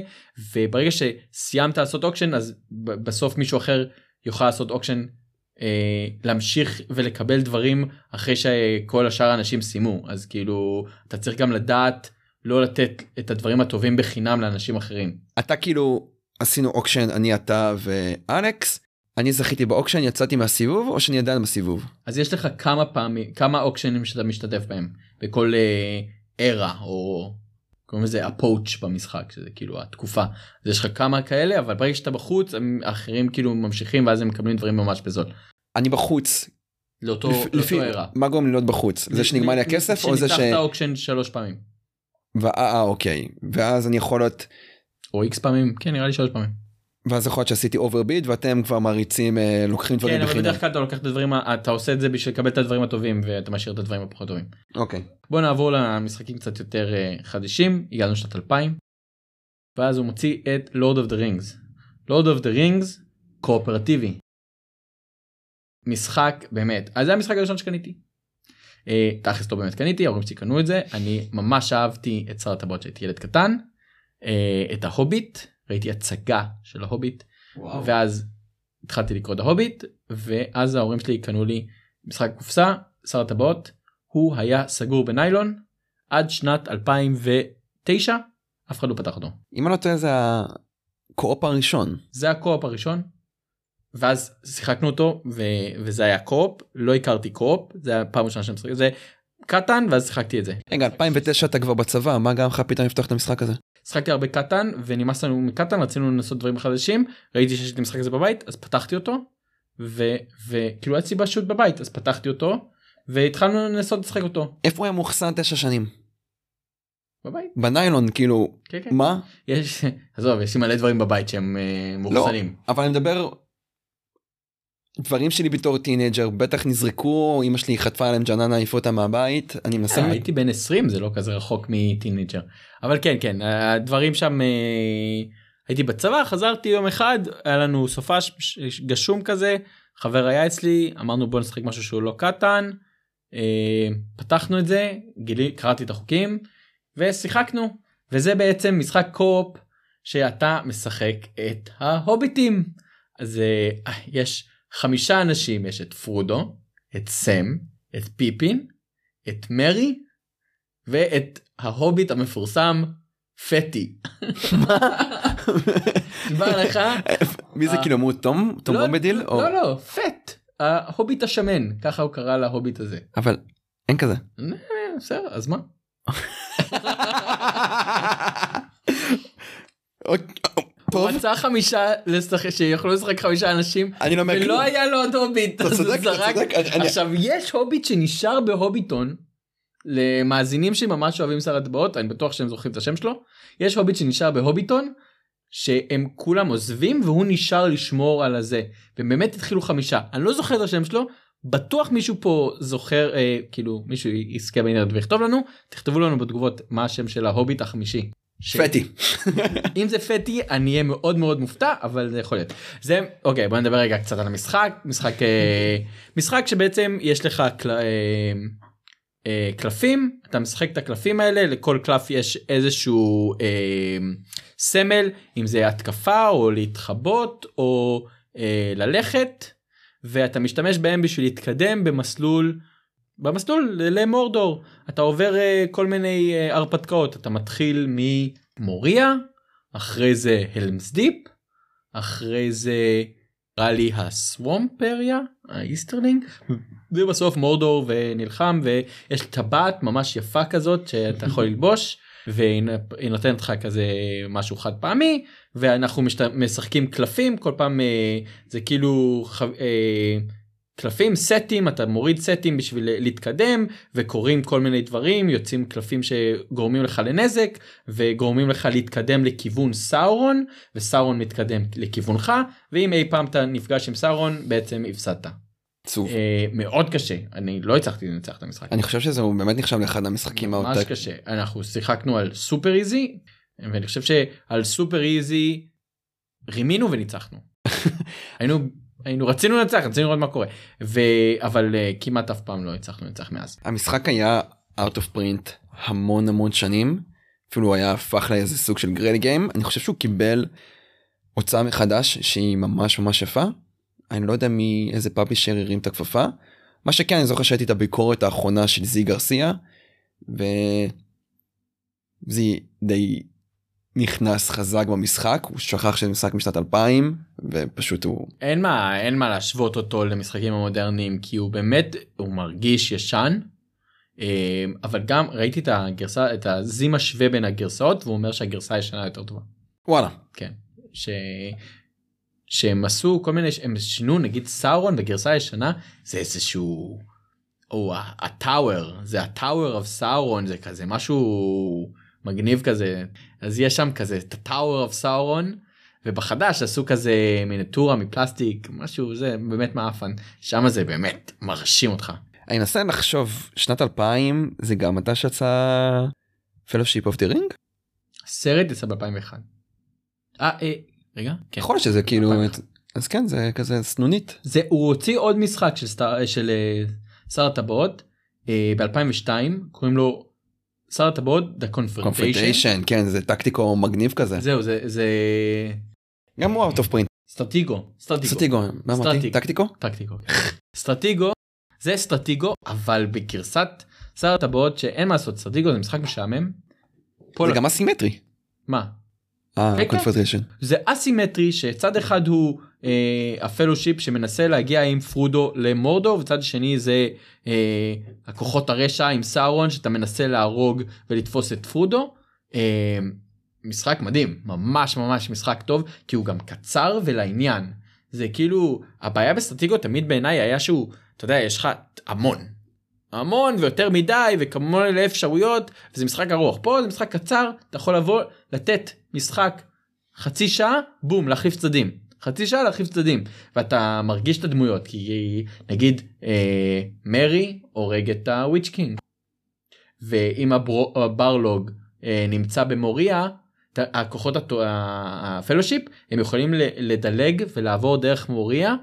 וברגע שסיימת לעשות auction אז בסוף מישהו אחר יוכל לעשות auction אה, להמשיך ולקבל דברים אחרי שכל השאר האנשים סיימו אז כאילו אתה צריך גם לדעת לא לתת את הדברים הטובים בחינם לאנשים אחרים. אתה כאילו עשינו אוקשן אני אתה ואלכס אני זכיתי באוקשן יצאתי מהסיבוב או שאני עדיין בסיבוב. אז יש לך כמה פעמים כמה אוקשנים שאתה משתתף בהם בכל ארה או קוראים לזה הפואוץ' במשחק שזה כאילו התקופה אז יש לך כמה כאלה אבל ברגע שאתה בחוץ הם האחרים כאילו ממשיכים ואז הם מקבלים דברים ממש בזול. אני בחוץ לאותו לפ- לפי ארה. מה גורם להיות בחוץ זה שנגמר לי הכסף או זה ש... שניצחת auction שלוש פעמים ואה, אה, אוקיי ואז אני יכול להיות או X פעמים כן נראה לי שלוש פעמים. ואז יכול להיות שעשיתי overbid ואתם כבר מריצים אה, לוקחים דברים כן אבל בחינם. בדרך כלל אתה לוקח את הדברים אתה עושה את זה בשביל לקבל את הדברים הטובים ואתה משאיר את הדברים הפחות טובים. אוקיי. בוא נעבור למשחקים קצת יותר אה, חדישים הגענו לשנת 2000 ואז הוא מוציא את Lord of the Rings Lord of the Rings קואופרטיבי. משחק באמת אז זה המשחק הראשון שקניתי. אה, תכלס לא באמת קניתי ההורים שלי קנו את זה אני ממש אהבתי את שר הטבעות שהייתי ילד קטן את ההוביט ראיתי הצגה של ההוביט וואו. ואז התחלתי לקרוא את ההוביט ואז ההורים שלי קנו לי משחק קופסה שר הטבעות הוא היה סגור בניילון עד שנת 2009 אף אחד לא פתח אותו אם אני לא טועה זה הקו-אופ הראשון. זה הקו-אופ הראשון. ואז שיחקנו אותו ו... וזה היה קו-אופ לא הכרתי קו-אופ זה היה פעם ראשונה שאני משחק זה קטן ואז שיחקתי את זה. רגע 2009 אתה כבר בצבא מה גרם לך פתאום לפתוח את המשחק הזה. שיחקתי הרבה קטן ונמאס לנו מקטן רצינו לנסות דברים חדשים ראיתי שיש לי את המשחק הזה בבית אז פתחתי אותו וכאילו היה סיבה שוט בבית אז פתחתי אותו והתחלנו לנסות לשחק אותו איפה הוא היה מאוחסן תשע שנים? בבית. בניילון כאילו כן, כן. מה? יש עזוב יש לי מלא דברים בבית שהם אה, מאוחסנים. אבל אני מדבר דברים שלי בתור טינאייג'ר בטח נזרקו אמא שלי חטפה עליהם ג'ננה העיפה אותה מהבית אני מנסה אה, הייתי בן 20 זה לא כזה רחוק מטינאייג'ר. אבל כן כן הדברים שם אה, הייתי בצבא חזרתי יום אחד היה לנו סופש גשום כזה חבר היה אצלי אמרנו בוא נשחק משהו שהוא לא קטן. אה, פתחנו את זה גילי קראתי את החוקים ושיחקנו. וזה בעצם משחק co-op שאתה משחק את ההוביטים. אז אה, יש חמישה אנשים יש את פרודו את סם את פיפין את מרי ואת ההוביט המפורסם פטי. נשבע לך? מי זה אה. כאילו אמרו תום תום לא, בומבדיל או לא לא פט ההוביט השמן ככה הוא קרא להוביט הזה. אבל אין כזה. אה, בסדר אז מה? אוקיי, הוא טוב רצה חמישה לשחק שיכולו לשחק חמישה אנשים אני לא אומר כלום. ולא היה לו עוד הוביט. אתה צודק, אתה זרק. צודק, אני- אני- עכשיו יש הוביט שנשאר בהוביטון למאזינים שממש אוהבים שר הטבעות אני בטוח שהם זוכרים את השם שלו יש הוביט שנשאר בהוביטון שהם כולם עוזבים והוא נשאר לשמור על הזה והם באמת התחילו חמישה אני לא זוכר את השם שלו בטוח מישהו פה זוכר אה, כאילו מישהו יזכה באינטרנט ויכתוב לנו תכתבו לנו בתגובות מה השם של ההוביט החמישי. ש- פטי. אם זה פטי אני אהיה מאוד מאוד מופתע אבל זה יכול להיות. זה אוקיי בוא נדבר רגע קצת על המשחק. משחק אה, משחק שבעצם יש לך קל, אה, אה, קלפים. אתה משחק את הקלפים האלה לכל קלף יש איזשהו אה, סמל אם זה התקפה או להתחבות או אה, ללכת ואתה משתמש בהם בשביל להתקדם במסלול במסלול למורדור. אתה עובר אה, כל מיני אה, הרפתקאות. אתה מתחיל ממוריה אחרי זה הלמס דיפ אחרי זה נראה לי הסוומפריה האיסטרלינג ובסוף מורדור ונלחם ויש טבעת ממש יפה כזאת שאתה יכול ללבוש והיא נותנת לך כזה משהו חד פעמי ואנחנו משת... משחקים קלפים כל פעם אה, זה כאילו קלפים סטים אתה מוריד סטים בשביל להתקדם וקורים כל מיני דברים יוצאים קלפים שגורמים לך לנזק וגורמים לך להתקדם לכיוון סאורון וסאורון מתקדם לכיוונך ואם אי פעם אתה נפגש עם סאורון בעצם הפסדת. עצוב. אה, מאוד קשה אני לא הצלחתי לנצח את המשחק. אני חושב שזה באמת נחשב לאחד המשחקים ממש היותר קשה אנחנו שיחקנו על סופר איזי ואני חושב שעל סופר איזי רימינו וניצחנו. היינו היינו רצינו לנצח רצינו לראות מה קורה ו... אבל uh, כמעט אף פעם לא הצלחנו לנצח מאז. המשחק היה out of print המון המון שנים אפילו הוא היה הפך לאיזה סוג של גרל גיים אני חושב שהוא קיבל הוצאה מחדש שהיא ממש ממש יפה. אני לא יודע מי איזה פאבלישר הרים את הכפפה. מה שכן אני זוכר שהייתי את הביקורת האחרונה של זי גרסיה. וזה די נכנס חזק במשחק הוא שכח שזה משחק משנת 2000 ופשוט הוא אין מה אין מה להשוות אותו למשחקים המודרניים כי הוא באמת הוא מרגיש ישן. אה, אבל גם ראיתי את הגרסה את הזי משווה בין הגרסאות והוא אומר שהגרסה הישנה יותר טובה. וואלה כן. ש... שהם עשו כל מיני הם שינו נגיד סאורון בגרסה הישנה זה איזשהו או ה tower זה ה tower of Sauron זה כזה משהו מגניב כזה אז יש שם כזה את ה tower of Sauron ובחדש עשו כזה מיניטורה מפלסטיק משהו זה באמת מעפן שם זה באמת מרשים אותך. אני אנסה לחשוב שנת 2000 זה גם מתי שיצא Fellowship of the Ring? סרט יצא ב-2001. אה, אה, רגע כן. יכול להיות שזה כאילו אז כן זה כזה סנונית. זה הוא הוציא עוד משחק של סטאר של אה, שר הטבעות אה, ב2002 קוראים לו שר הטבעות The Confrontation. כן זה טקטיקו מגניב כזה זהו זה זה גם הוא out of print. סטרטיגו סטרטיגו סטטיק. טקטיקו טקטיקו סטרטיגו זה סטרטיגו אבל בגרסת שר הטבעות שאין מה לעשות סטרטיגו זה משחק משעמם. זה גם אסימטרי. מה אה כן. Confrontation. זה אסימטרי שצד אחד הוא אה, ה fellowship שמנסה להגיע עם פרודו למורדור וצד שני זה אה, הכוחות הרשע עם סאורון שאתה מנסה להרוג ולתפוס את פרודו. אה, משחק מדהים ממש ממש משחק טוב כי הוא גם קצר ולעניין זה כאילו הבעיה בסטרטיגו תמיד בעיניי היה שהוא אתה יודע יש לך המון המון ויותר מדי וכמובן אלה אפשרויות וזה משחק ארוך. פה זה משחק קצר אתה יכול לבוא לתת משחק חצי שעה בום להחליף צדדים. חצי שעה להחליף צדדים. ואתה מרגיש את הדמויות כי נגיד אה, מרי הורג את ה witch king ואם הבל- הבלרוג אה, נמצא במוריה הכוחות ה fellowship הם יכולים לדלג ולעבור דרך מוריה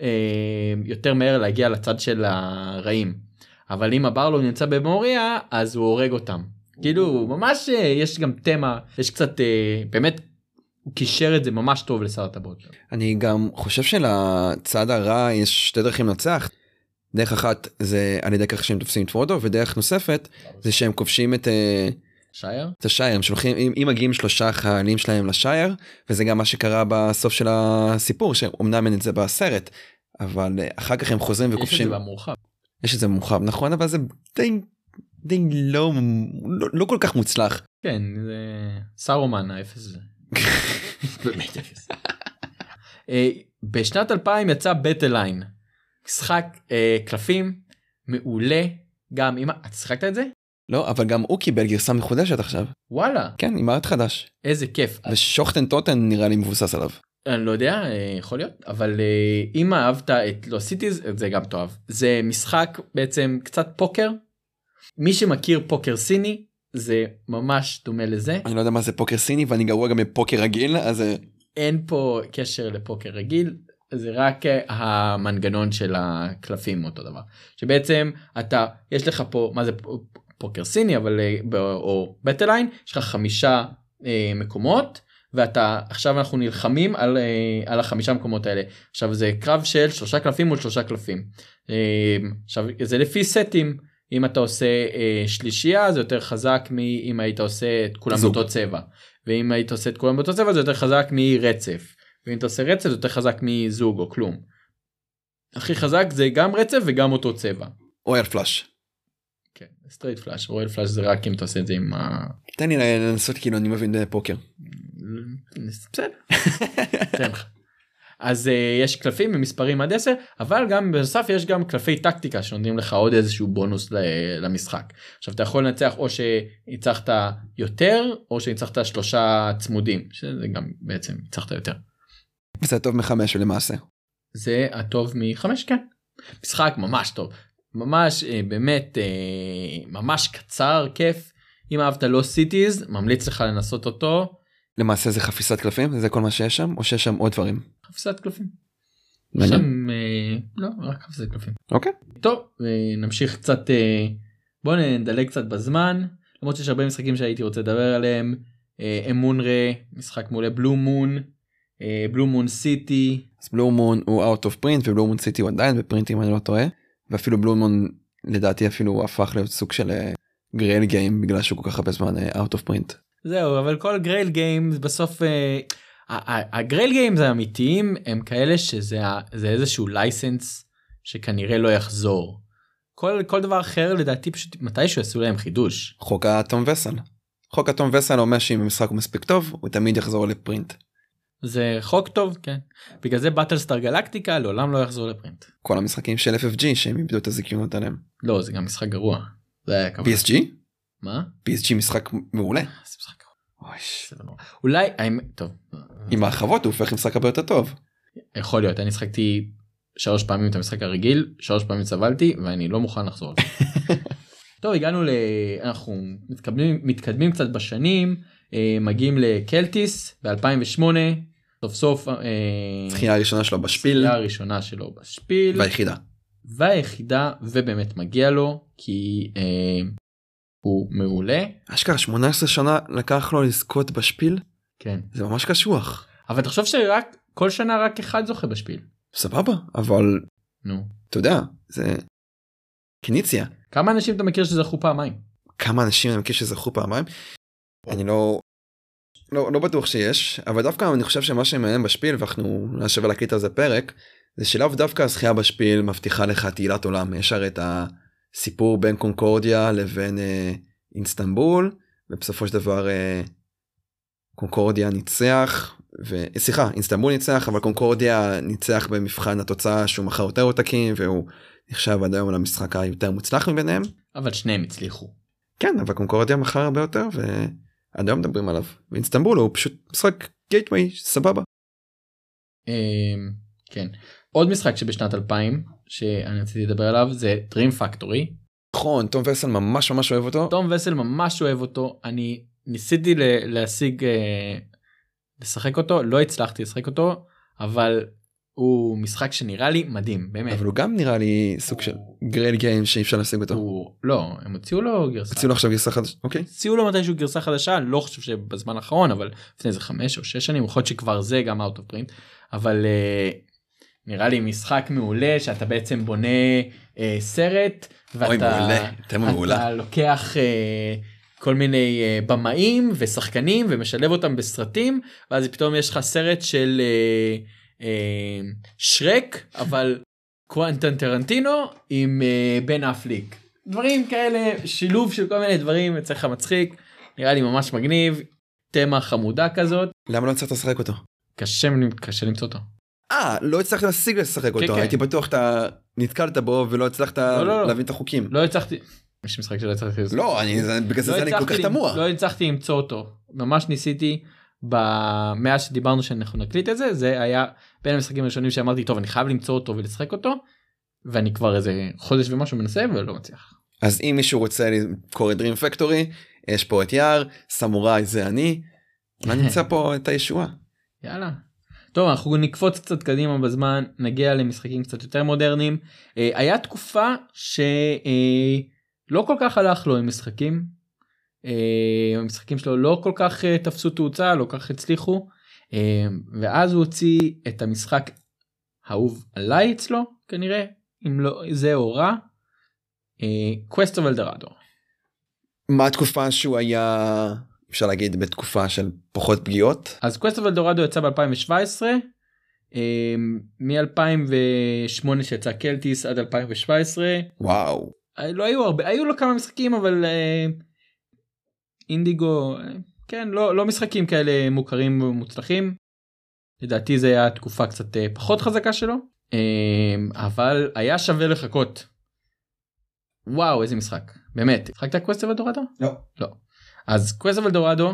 אה, יותר מהר להגיע לצד של הרעים אבל אם הברלוג נמצא במוריה אז הוא הורג אותם כאילו ממש אה, יש גם תמה יש קצת אה, באמת הוא קישר את זה ממש טוב לשר הטבעות. אני גם חושב שלצד הרע יש שתי דרכים לנצח. דרך אחת זה על ידי כך שהם תופסים את פרודו ודרך נוספת זה שהם כובשים את, אה, שייר? את השייר הם שולחים אם, אם מגיעים שלושה חיילים שלהם לשייר וזה גם מה שקרה בסוף של הסיפור שאומנם אין את זה בסרט אבל אחר כך הם חוזרים יש את וכובשים זה במורחב. יש את זה מורחב נכון? אבל זה די די לא לא, לא כל כך מוצלח. כן זה סארומן האפס. באמת אפס. אה, בשנת 2000 יצא בטליין משחק אה, קלפים מעולה. גם אם את שיחקת את זה? לא אבל גם הוא קיבל גרסה מחודשת עכשיו. וואלה. כן עם art חדש. איזה כיף. ו Schotten Totten נראה לי מבוסס עליו. אני לא יודע אה, יכול להיות אבל אה, אם אהבת את Lost Cities זה גם תאהב. זה משחק בעצם קצת פוקר. מי שמכיר פוקר סיני זה ממש דומה לזה. אני לא יודע מה זה פוקר סיני ואני גרוע גם בפוקר רגיל אז אה, אין פה קשר לפוקר רגיל זה רק המנגנון של הקלפים אותו דבר. שבעצם אתה יש לך פה מה זה פוקר סיני אבל או בטליין יש לך חמישה מקומות ואתה עכשיו אנחנו נלחמים על, אה, על החמישה מקומות האלה עכשיו זה קרב של שלושה קלפים מול שלושה קלפים אה, עכשיו זה לפי סטים אם אתה עושה אה, שלישייה זה יותר חזק מאם היית עושה את כולם זוג. באותו צבע ואם היית עושה את כולם באותו צבע זה יותר חזק מרצף ואם אתה עושה רצף זה יותר חזק מזוג או כלום. הכי חזק זה גם רצף וגם אותו צבע. royal flush. כן straight flush royal flush זה רק אם אתה עושה את זה עם ה... תן לי לנסות כאילו אני מבין בפוקר. בסדר. אז אה, יש קלפים במספרים עד 10 אבל גם בנוסף יש גם קלפי טקטיקה שנותנים לך עוד איזשהו בונוס ל- למשחק. עכשיו אתה יכול לנצח או שהצלחת יותר או שהצלחת שלושה צמודים שזה גם בעצם הצלחת יותר. זה טוב מחמש למעשה. זה הטוב מחמש כן. משחק ממש טוב ממש אה, באמת אה, ממש קצר כיף אם אהבת לא סיטיז ממליץ לך לנסות אותו למעשה זה חפיסת קלפים זה כל מה שיש שם או שיש שם עוד דברים. חפיסת קלפים. שם, אה, לא רק חפיסת קלפים. אוקיי. טוב אה, נמשיך קצת אה, בוא נדלג קצת בזמן למרות שיש הרבה משחקים שהייתי רוצה לדבר עליהם אה, אמון רע משחק מעולה Blue Moon Blue Moon City אז Blue Moon הוא out of print ו Blue Moon City הוא עדיין ב print אם אני לא טועה ואפילו Blue Moon לדעתי אפילו הפך להיות סוג של grail game בגלל שהוא כל כך הרבה זמן אה, out of print. זהו אבל כל grail game בסוף אה, ה grail games האמיתיים הם כאלה שזה זה איזשהו license שכנראה לא יחזור. כל כל דבר אחר לדעתי פשוט מתישהו יעשו להם חידוש. חוק האטום וסל. חוק אטום וסל אומר שאם המשחק הוא מספיק טוב הוא תמיד יחזור לפרינט. זה חוק טוב כן בגלל זה באטלסטאר גלקטיקה לעולם לא יחזור לפרינט. כל המשחקים של FFG שהם איבדו את הזיכיונות עליהם. לא זה גם משחק גרוע. זה היה כמובן. מה? PSG משחק מעולה. זה משחק נורא. אולי טוב עם ההרחבות הוא הופך למשחק הרבה יותר טוב. יכול להיות אני שחקתי שלוש פעמים את המשחק הרגיל שלוש פעמים סבלתי ואני לא מוכן לחזור על זה. טוב הגענו ל... אנחנו מתקדמים מתקדמים קצת בשנים אה, מגיעים לקלטיס ב2008 סוף סוף אה, זכייה הראשונה שלו בשפיל זכייה הראשונה שלו בשפיל והיחידה. והיחידה ובאמת מגיע לו כי אה, הוא מעולה. אשכרה 18 שנה לקח לו לזכות בשפיל? כן. זה ממש קשוח. אבל תחשוב שרק כל שנה רק אחד זוכה בשפיל. סבבה אבל נו. אתה יודע זה קניציה. כמה אנשים אתה מכיר שזכו פעמיים? כמה אנשים אני מכיר שזכו פעמיים. אני לא לא, לא בטוח שיש אבל דווקא אני חושב שמה שמעניין בשפיל ואנחנו נשב להקליט על זה פרק זה שלאו דווקא הזכייה בשפיל מבטיחה לך תהילת עולם. יש הרי את הסיפור בין קונקורדיה לבין אה, אינסטנבול ובסופו של דבר אה, קונקורדיה ניצח וסליחה אינסטנבול ניצח אבל קונקורדיה ניצח במבחן התוצאה שהוא מכר יותר עותקים והוא נחשב עד היום למשחק היותר מוצלח מביניהם. אבל שניהם הצליחו. כן אבל קונקורדיה מכר הרבה יותר ועד היום מדברים עליו ואינסטנבול הוא פשוט משחק גייטווי סבבה. אה, כן עוד משחק שבשנת 2000 שאני רציתי לדבר עליו זה Dream Factory נכון תום וסל ממש ממש אוהב אותו. תום וסל ממש אוהב אותו אני ניסיתי להשיג אה, לשחק אותו לא הצלחתי לשחק אותו אבל הוא משחק שנראה לי מדהים באמת. אבל הוא גם נראה לי סוג של גרייל גיים שאי אפשר להשיג אותו. הוא לא הם הוציאו לו גרסה הציעו לו עכשיו גרסה חדשה אוקיי. הוציאו לו מתישהו גרסה חדשה לא חושב שבזמן האחרון אבל לפני איזה חמש או שש שנים יכול להיות שכבר זה גם out of print אבל אה, נראה לי משחק מעולה שאתה בעצם בונה אה, סרט ואתה אוי מעולה אתה מעולה. לוקח אה, כל מיני אה, במאים ושחקנים ומשלב אותם בסרטים ואז פתאום יש לך סרט של אה, אה, שרק אבל קוונטן טרנטינו עם אה, בן אפליק דברים כאלה שילוב של כל מיני דברים יוצא לך מצחיק נראה לי ממש מגניב תמה חמודה כזאת למה לא הצלחת לשחק אותו? קשה קשה למצוא אותו. אה לא הצלחתי להשיג לשחק אותו כן. הייתי בטוח אתה נתקלת בו ולא הצלחת לא, לא. להבין את החוקים. לא הצלחתי. יש משחק שלא הצלחתי למצוא. לא אני זה- בגלל זה לא אני כל כך תמוה. לא הצלחתי למצוא אותו ממש ניסיתי מאז שדיברנו שאנחנו נקליט את זה זה היה בין המשחקים הראשונים שאמרתי טוב אני חייב למצוא אותו ולשחק אותו ואני כבר איזה חודש ומשהו מנסה ולא מצליח. אז אם מישהו רוצה לקרוא את Dream Factory יש פה את יער סמוראי זה אני. מה נמצא פה את הישועה. יאללה. טוב אנחנו נקפוץ קצת קדימה בזמן נגיע למשחקים קצת יותר מודרניים אה, היה תקופה שלא כל כך הלך לו עם משחקים. אה, המשחקים שלו לא כל כך אה, תפסו תאוצה לא כל כך הצליחו אה, ואז הוא הוציא את המשחק האהוב עליי אצלו כנראה אם לא זה או רע. Quest of El Dorado. מה התקופה שהוא היה אפשר להגיד בתקופה של פחות פגיעות. אז Quest of El Dorado יצא ב-2017 מ-2008 שיצא קלטיס עד 2017 וואו. אה, לא היו הרבה היו לו כמה משחקים אבל אה, אינדיגו אה, כן לא לא משחקים כאלה מוכרים ומוצלחים. לדעתי זה היה תקופה קצת פחות חזקה שלו אה, אבל היה שווה לחכות. וואו איזה משחק באמת שחקת Quest of El Dorado? לא. לא. אז Quest of El Dorado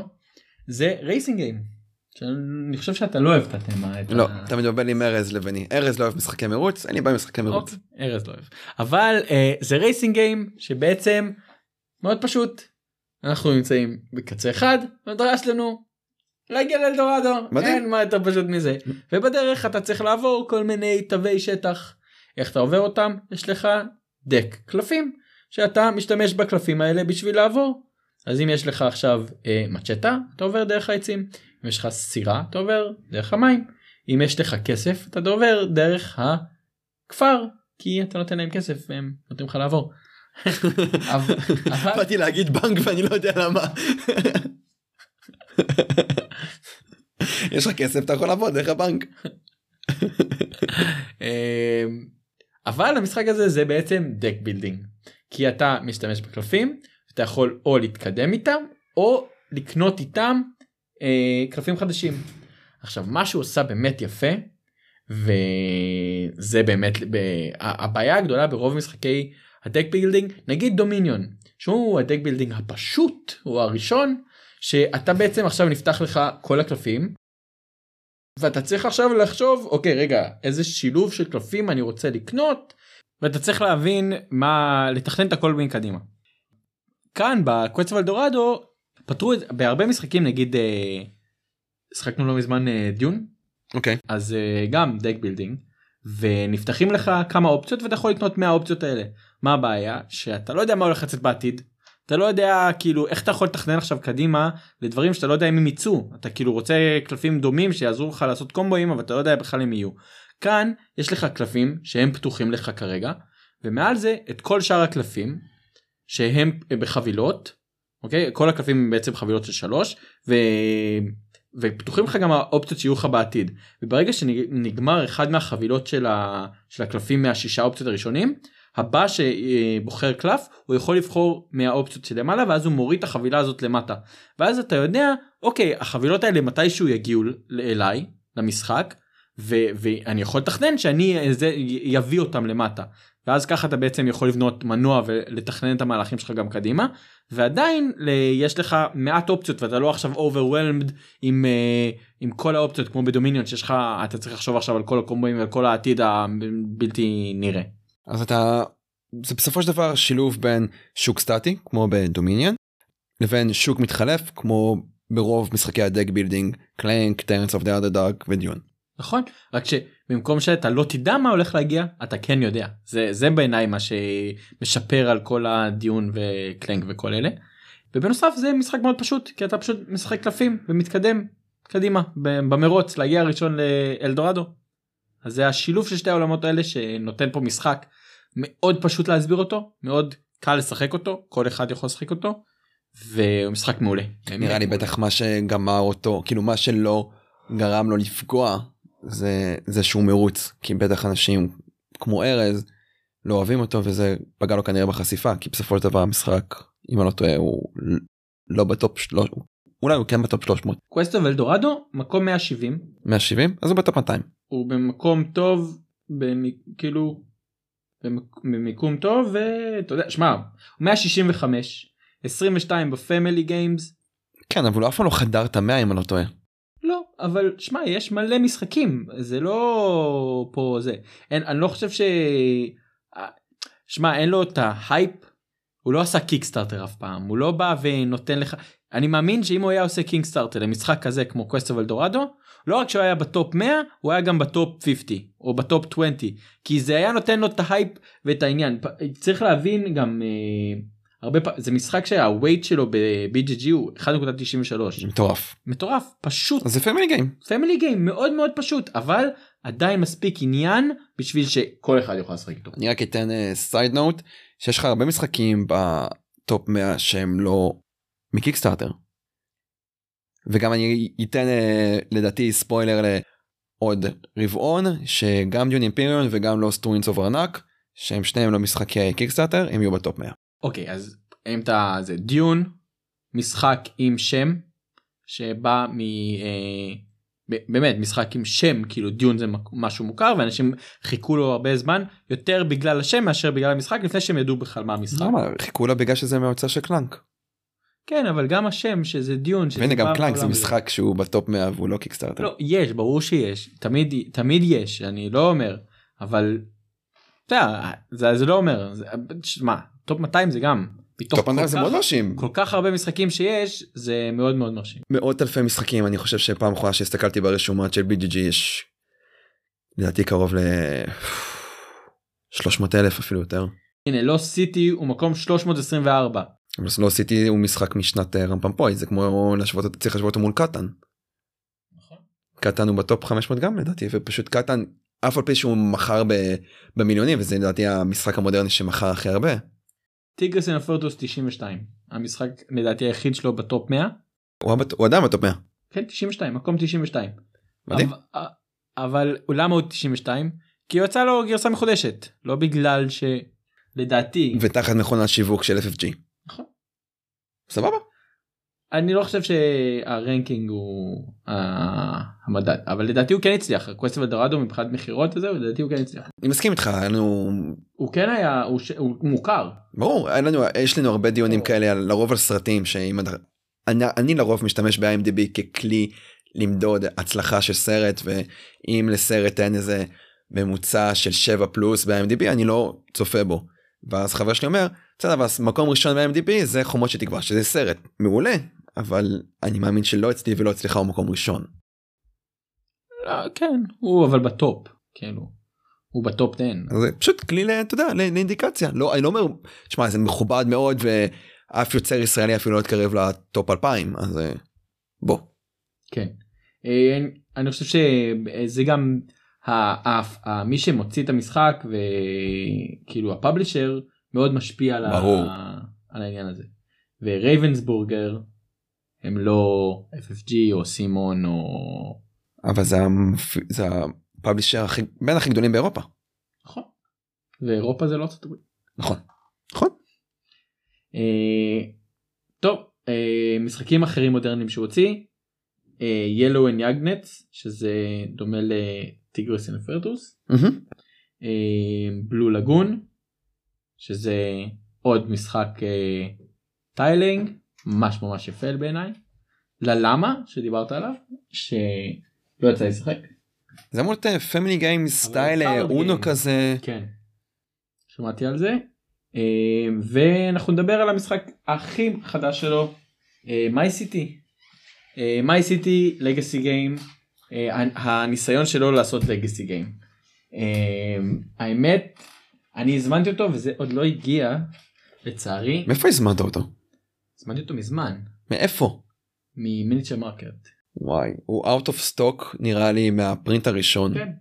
זה racing game. שאני חושב שאתה לא אוהב את התמה. את לא ה- אתה מתבלבל עם ארז לביני ארז לא אוהב משחקי מרוץ לי בעיה עם משחקי מרוץ. אוקיי, ארז לא אוהב. אבל אה, זה רייסינג גיים שבעצם מאוד פשוט. אנחנו נמצאים בקצה אחד המטרה שלנו להגיע לאלדורדו מדהים. אין מה יותר פשוט מזה ובדרך אתה צריך לעבור כל מיני תווי שטח איך אתה עובר אותם יש לך דק קלפים שאתה משתמש בקלפים האלה בשביל לעבור אז אם יש לך עכשיו אה, מצ'טה אתה עובר דרך העצים אם יש לך סירה אתה עובר דרך המים אם יש לך כסף אתה עובר דרך הכפר כי אתה נותן להם כסף והם נותנים לך לעבור. באתי להגיד בנק ואני לא יודע למה. יש לך כסף אתה יכול לעבור דרך הבנק. אמ, אבל המשחק הזה זה בעצם deck building כי אתה משתמש בקלפים אתה יכול או להתקדם איתם או לקנות איתם אה, קלפים חדשים. עכשיו מה שהוא עושה באמת יפה וזה באמת ב- הבעיה הגדולה ברוב משחקי ה deck building נגיד Dominion שהוא ה deck building הפשוט הוא הראשון שאתה בעצם עכשיו נפתח לך כל הקלפים ואתה צריך עכשיו לחשוב אוקיי רגע איזה שילוב של קלפים אני רוצה לקנות ואתה צריך להבין מה לתכנן את הכל מקדימה. כאן ב Quest for El Dorado פתרו את בהרבה משחקים נגיד אה, שחקנו לא מזמן אה, Dune אוקיי. אז אה, גם deck building ונפתחים לך כמה אופציות ואתה יכול לקנות מהאופציות האלה. מה הבעיה? שאתה לא יודע מה הולך לצאת בעתיד. אתה לא יודע כאילו איך אתה יכול לתכנן עכשיו קדימה לדברים שאתה לא יודע אם הם יצאו אתה כאילו רוצה קלפים דומים שיעזרו לך לעשות קומבואים אבל אתה לא יודע בכלל אם יהיו. כאן יש לך קלפים שהם פתוחים לך כרגע ומעל זה את כל שאר הקלפים שהם בחבילות אוקיי? כל הקלפים הם בעצם חבילות של שלוש ו... ופתוחים לך גם האופציות שיהיו לך בעתיד. וברגע שנגמר אחד מהחבילות של, ה... של הקלפים מהשישה אופציות הראשונים הבא שבוחר קלף הוא יכול לבחור מהאופציות שלמעלה ואז הוא מוריד את החבילה הזאת למטה. ואז אתה יודע אוקיי החבילות האלה מתישהו יגיעו אליי למשחק ו- ואני יכול לתכנן שאני זה יביא אותם למטה ואז ככה אתה בעצם יכול לבנות מנוע ולתכנן את המהלכים שלך גם קדימה ועדיין יש לך מעט אופציות ואתה לא עכשיו overwhelmed עם, אה, עם כל האופציות כמו בדומיניון שיש לך אתה צריך לחשוב עכשיו על כל הקומבואים ועל כל העתיד הבלתי נראה. אז אתה זה בסופו של דבר שילוב בין שוק סטטי כמו בדומיניון לבין שוק מתחלף כמו ברוב משחקי ה deck building Clank Tyrants of the Underdark ו Dune. נכון רק שבמקום שאתה לא תדע מה הולך להגיע אתה כן יודע זה זה בעיניי מה שמשפר על כל ה Dune ו Clank וכל אלה. ובנוסף זה משחק מאוד פשוט כי אתה פשוט משחק קלפים ומתקדם קדימה במרוץ להגיע ראשון לאלדורדו. אז זה השילוב של שתי העולמות האלה שנותן פה משחק מאוד פשוט להסביר אותו מאוד קל לשחק אותו כל אחד יכול לשחק אותו. והוא משחק מעולה. נראה לי בטח מה שגמר אותו כאילו מה שלא גרם לו לפגוע זה זה שהוא מרוץ כי בטח אנשים כמו ארז לא אוהבים אותו וזה פגע לו כנראה בחשיפה כי בסופו של דבר המשחק אם אני לא טועה הוא לא בטופ שלוש אולי הוא כן בטופ 300. Quest for El Dorado מקום 170. 170 אז הוא בטופ 200. הוא במקום טוב במק... כאילו במיקום טוב ואתה יודע שמע 165 22 ב family games. כן אבל הוא אף פעם לא חדר את המאה אם אני לא טועה. לא אבל שמע יש מלא משחקים זה לא פה זה אין אני לא חושב ש... שמע אין לו את ההייפ הוא לא עשה Kickstarter אף פעם הוא לא בא ונותן לך אני מאמין שאם הוא היה עושה Kickstarter למשחק כזה כמו Quest for El Dorado לא רק שהוא היה בטופ 100 הוא היה גם בטופ 50 או בטופ 20 כי זה היה נותן לו את ההייפ ואת העניין צריך להבין גם. אה, הרבה פעמים זה משחק שה weight שלו ב-BGG הוא 1.93 מטורף מטורף פשוט זה family game family game מאוד מאוד פשוט אבל עדיין מספיק עניין בשביל שכל אחד יוכל לשחק איתו. אני רק אתן side uh, note שיש לך הרבה משחקים בטופ 100 שהם לא מ Kickstarter. וגם אני אתן uh, לדעתי ספוילר לעוד רבעון שגם Dune Imperium וגם Lost Ruins of Arnak שהם שניהם לא משחקי Kickstarter הם יהיו בטופ 100. אוקיי אז אם אתה זה Dune משחק עם שם שבא מ... אה, באמת משחק עם שם כאילו Dune זה משהו מוכר ואנשים חיכו לו הרבה זמן יותר בגלל השם מאשר בגלל המשחק לפני שהם ידעו בכלל מה המשחק. למה? חיכו לו בגלל שזה מהיוצר של Clank. כן אבל גם השם שזה Dune. והנה גם Clank זה משחק שהוא בטופ 100 והוא לא Kickstarter. לא יש ברור שיש תמיד תמיד יש אני לא אומר אבל. אתה יודע, זה, זה לא אומר זה, מה טופ 200 זה גם. טופ 200 זה מאוד מרשים. כל כך הרבה משחקים שיש זה מאוד מאוד מרשים. מאות אלפי משחקים אני חושב שפעם אחרונה שהסתכלתי ברשומות של BGG יש לדעתי קרוב ל 300 אלף אפילו יותר. הנה לא סיטי הוא מקום 324. אבל לא סיטי הוא משחק משנת אה, רמפמפוי זה כמו להשוות צריך להשוות אותו מול קטן. נכון. קטן הוא בטופ 500 גם לדעתי ופשוט קטן אף על פי שהוא מכר במיליונים וזה לדעתי המשחק המודרני שמכר הכי הרבה. טיגרס אינפורטוס 92 המשחק לדעתי היחיד שלו בטופ 100. הוא, הבת... הוא אדם בטופ 100. כן 92 מקום 92. מדהים. אבל, אבל למה הוא 92? כי יצא לו גרסה מחודשת לא בגלל שלדעתי ותחת מכונת שיווק של FFG. נכון. סבבה. אני לא חושב שה ranking הוא המדד אבל לדעתי הוא כן הצליח Quest for El Dorado מבחינת מכירות וזהו לדעתי הוא כן הצליח. אני מסכים איתך לנו הוא כן היה הוא, ש... הוא מוכר. ברור לנו יש לנו הרבה דיונים כאלה על לרוב על סרטים שאם אני, אני לרוב משתמש ב-IMDb ככלי למדוד הצלחה של סרט ואם לסרט אין איזה ממוצע של 7 פלוס ב-IMDb אני לא צופה בו. ואז חבר שלי אומר בסדר אבל מקום ראשון ב-IMDb זה חומות של תקווה שזה סרט מעולה אבל אני מאמין שלא אצלי ולא אצלך הוא מקום ראשון. לא, כן הוא אבל בטופ כאילו הוא בטופ 10 אז זה פשוט כלי אתה יודע לאינדיקציה לא אני לא אומר שמע זה מכובד מאוד ואף יוצר ישראלי אפילו לא יתקרב לטופ 2000 אז אה, בוא. כן. אה, אני חושב שזה גם ה- ה- ה- מי שמוציא את המשחק וכאילו הפאבלישר מאוד משפיע על. ה- על העניין הזה. ורייבנסבורגר הם לא FFG או סימון או אבל זה. זה הפאבלישר הכי בין הכי גדולים באירופה. נכון. ואירופה זה לא ארצות הברית. נכון. נכון. אה, טוב אה, משחקים אחרים מודרניים שהוא הוציא. אה, Yellow and Yangtze שזה דומה ל Tigris and Euphrates. Blue Lagoon שזה עוד משחק אה, tiling ממש ממש יפה בעיניי. ללמה שדיברת עליו שלא יצא לשחק. זה אמור להיות family game style אה, אונו. כזה. כן. שמעתי על זה. אה, ואנחנו נדבר על המשחק הכי חדש שלו My City. My City legacy game הניסיון שלו לעשות legacy game. האמת אני הזמנתי אותו וזה עוד לא הגיע לצערי מאיפה הזמנת אותו? הזמנתי אותו מזמן מאיפה? מ Miniature Market. וואי הוא out of stock נראה לי מה print הראשון. כן.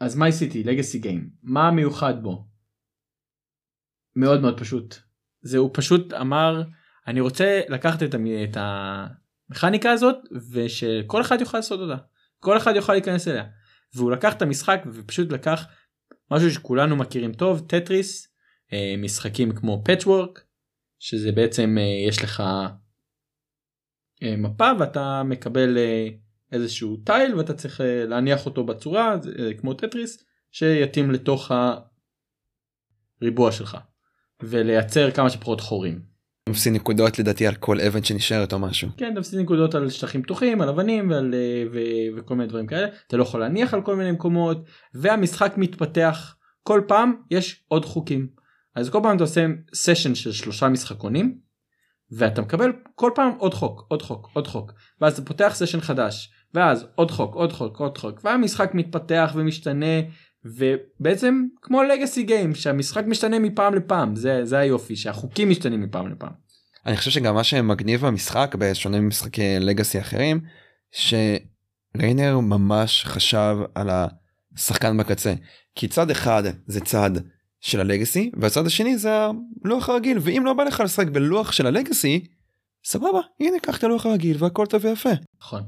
אז My City legacy game מה מיוחד בו? מאוד מאוד פשוט. זה הוא פשוט אמר אני רוצה לקחת את, המ... את המכניקה הזאת ושכל אחד יוכל לעשות אותה. כל אחד יוכל להיכנס אליה. והוא לקח את המשחק ופשוט לקח משהו שכולנו מכירים טוב טטריס אה, משחקים כמו Patchwork שזה בעצם אה, יש לך אה, מפה ואתה מקבל אה, איזשהו טייל ואתה צריך להניח אותו בצורה כמו טטריס שיתאים לתוך הריבוע שלך ולייצר כמה שפחות חורים. מפסיד נקודות לדעתי על כל אבן שנשארת או משהו. כן אתה מפסיד נקודות על שטחים פתוחים על אבנים ועל אה, ו, וכל מיני דברים כאלה אתה לא יכול להניח על כל מיני מקומות והמשחק מתפתח כל פעם יש עוד חוקים אז כל פעם אתה עושה סשן של שלושה משחקונים ואתה מקבל כל פעם עוד חוק עוד חוק עוד חוק. ואז אתה פותח סשן חדש ואז עוד חוק עוד חוק עוד חוק והמשחק מתפתח ומשתנה ובעצם כמו לגאסי גיים שהמשחק משתנה מפעם לפעם. זה זה היופי שהחוקים משתנים מפעם לפעם. אני חושב שגם מה שמגניב במשחק בשונה ממשחקי לגאסי אחרים שריינר ממש חשב על השחקן בקצה. כי צד אחד זה צד של הלגאסי והצד השני זה הלוח הרגיל ואם לא בא לך לשחק בלוח של הלגאסי סבבה הנה קח את הלוח הרגיל והכל טוב ויפה. נכון.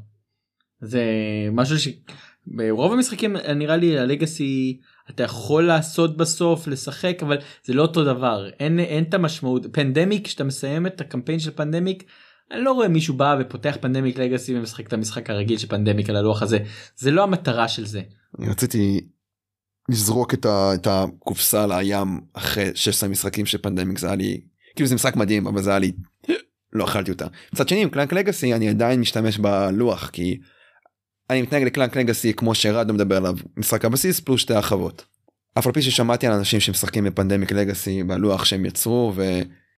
זה משהו שברוב המשחקים נראה לי הלגאסי אתה יכול לעשות בסוף לשחק אבל זה לא אותו דבר אין אין את המשמעות פנדמיק כשאתה מסיים את הקמפיין של פנדמיק אני לא רואה מישהו בא ופותח פנדמיק לגאסי ומשחק את המשחק הרגיל של פנדמיק על הלוח הזה זה לא המטרה של זה. אני רציתי לזרוק את, ה, את הקופסה לים אחרי 16 משחקים של Pandemic זה היה לי כאילו זה משחק מדהים אבל זה היה לי לא אכלתי אותה. מצד שני עם Clank Legacy אני עדיין משתמש בלוח כי אני מתנהג ל Clank Legacy כמו שרדו מדבר עליו משחק הבסיס פלוס שתי הרחבות. אף על פי ששמעתי על אנשים שמשחקים ב Pandemic Legacy בלוח שהם יצרו ו...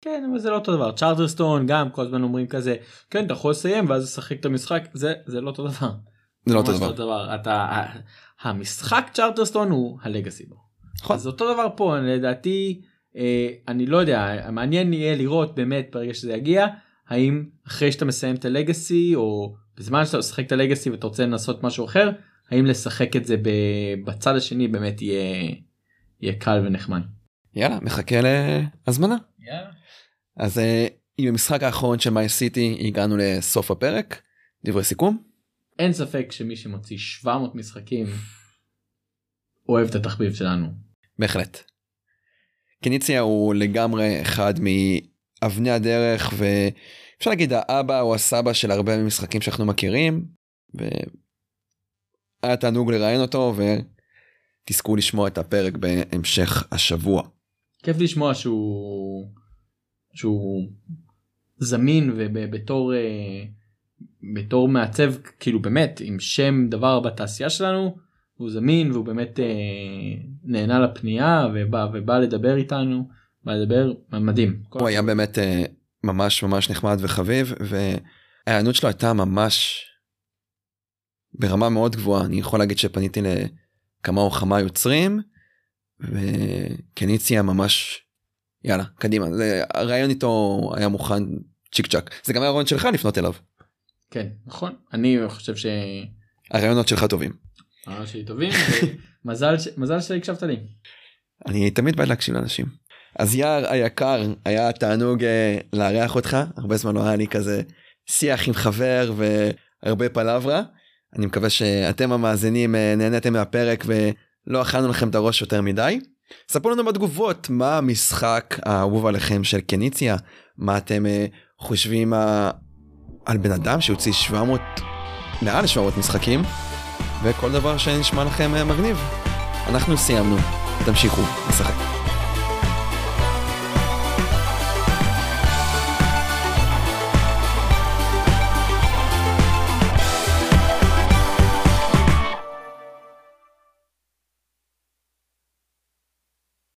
כן אבל זה לא אותו דבר Charterstone גם כל הזמן אומרים כזה כן אתה יכול לסיים ואז לשחק את המשחק זה זה לא אותו דבר. זה לא אותו דבר. דבר. אתה המשחק צ'ארטרסטון הוא הלגאסי בו. נכון. אז אותו דבר פה לדעתי אה, אני לא יודע מעניין יהיה לראות באמת ברגע שזה יגיע האם אחרי שאתה מסיים את הלגאסי או בזמן שאתה משחק את הלגאסי ואתה רוצה לנסות משהו אחר האם לשחק את זה בצד השני באמת יהיה יהיה קל ונחמד. יאללה מחכה להזמנה. אז אה, עם המשחק האחרון של מיי סיטי הגענו לסוף הפרק. דברי סיכום. אין ספק שמי שמוציא 700 משחקים אוהב את התחביב שלנו. בהחלט. קניציה הוא לגמרי אחד מאבני הדרך ואפשר להגיד האבא או הסבא של הרבה מהמשחקים שאנחנו מכירים. והיה תענוג לראיין אותו ותזכו לשמוע את הפרק בהמשך השבוע. כיף לשמוע שהוא שהוא זמין ובתור אה, בתור מעצב כאילו באמת עם שם דבר בתעשייה שלנו הוא זמין והוא באמת אה, נהנה לפנייה ובא ובא לדבר איתנו בא לדבר מדהים. הוא היה באמת אה, ממש ממש נחמד וחביב וההיענות שלו הייתה ממש ברמה מאוד גבוהה. אני יכול להגיד שפניתי לכמה או כמה יוצרים וקניציה ממש יאללה קדימה. זה הרעיון איתו היה מוכן צ'יק צ'אק. זה גם היה הרעיון שלך לפנות אליו כן נכון אני חושב ש... הרעיונות שלך טובים הרעיונות שלי טובים מזל ש... מזל שהקשבת לי. אני תמיד בעד להקשיב לאנשים. אז יער היקר היה תענוג אה, לארח אותך הרבה זמן לא היה לי כזה שיח עם חבר והרבה פלברה. אני מקווה שאתם המאזינים אה, נהניתם מהפרק ולא אכלנו לכם את הראש יותר מדי. ספרו לנו בתגובות מה המשחק האהוב עליכם של קניציה מה אתם אה, חושבים על בן אדם שהוציא 700 מעל 700 משחקים וכל דבר שנשמע לכם אה, מגניב. אנחנו סיימנו תמשיכו לשחק.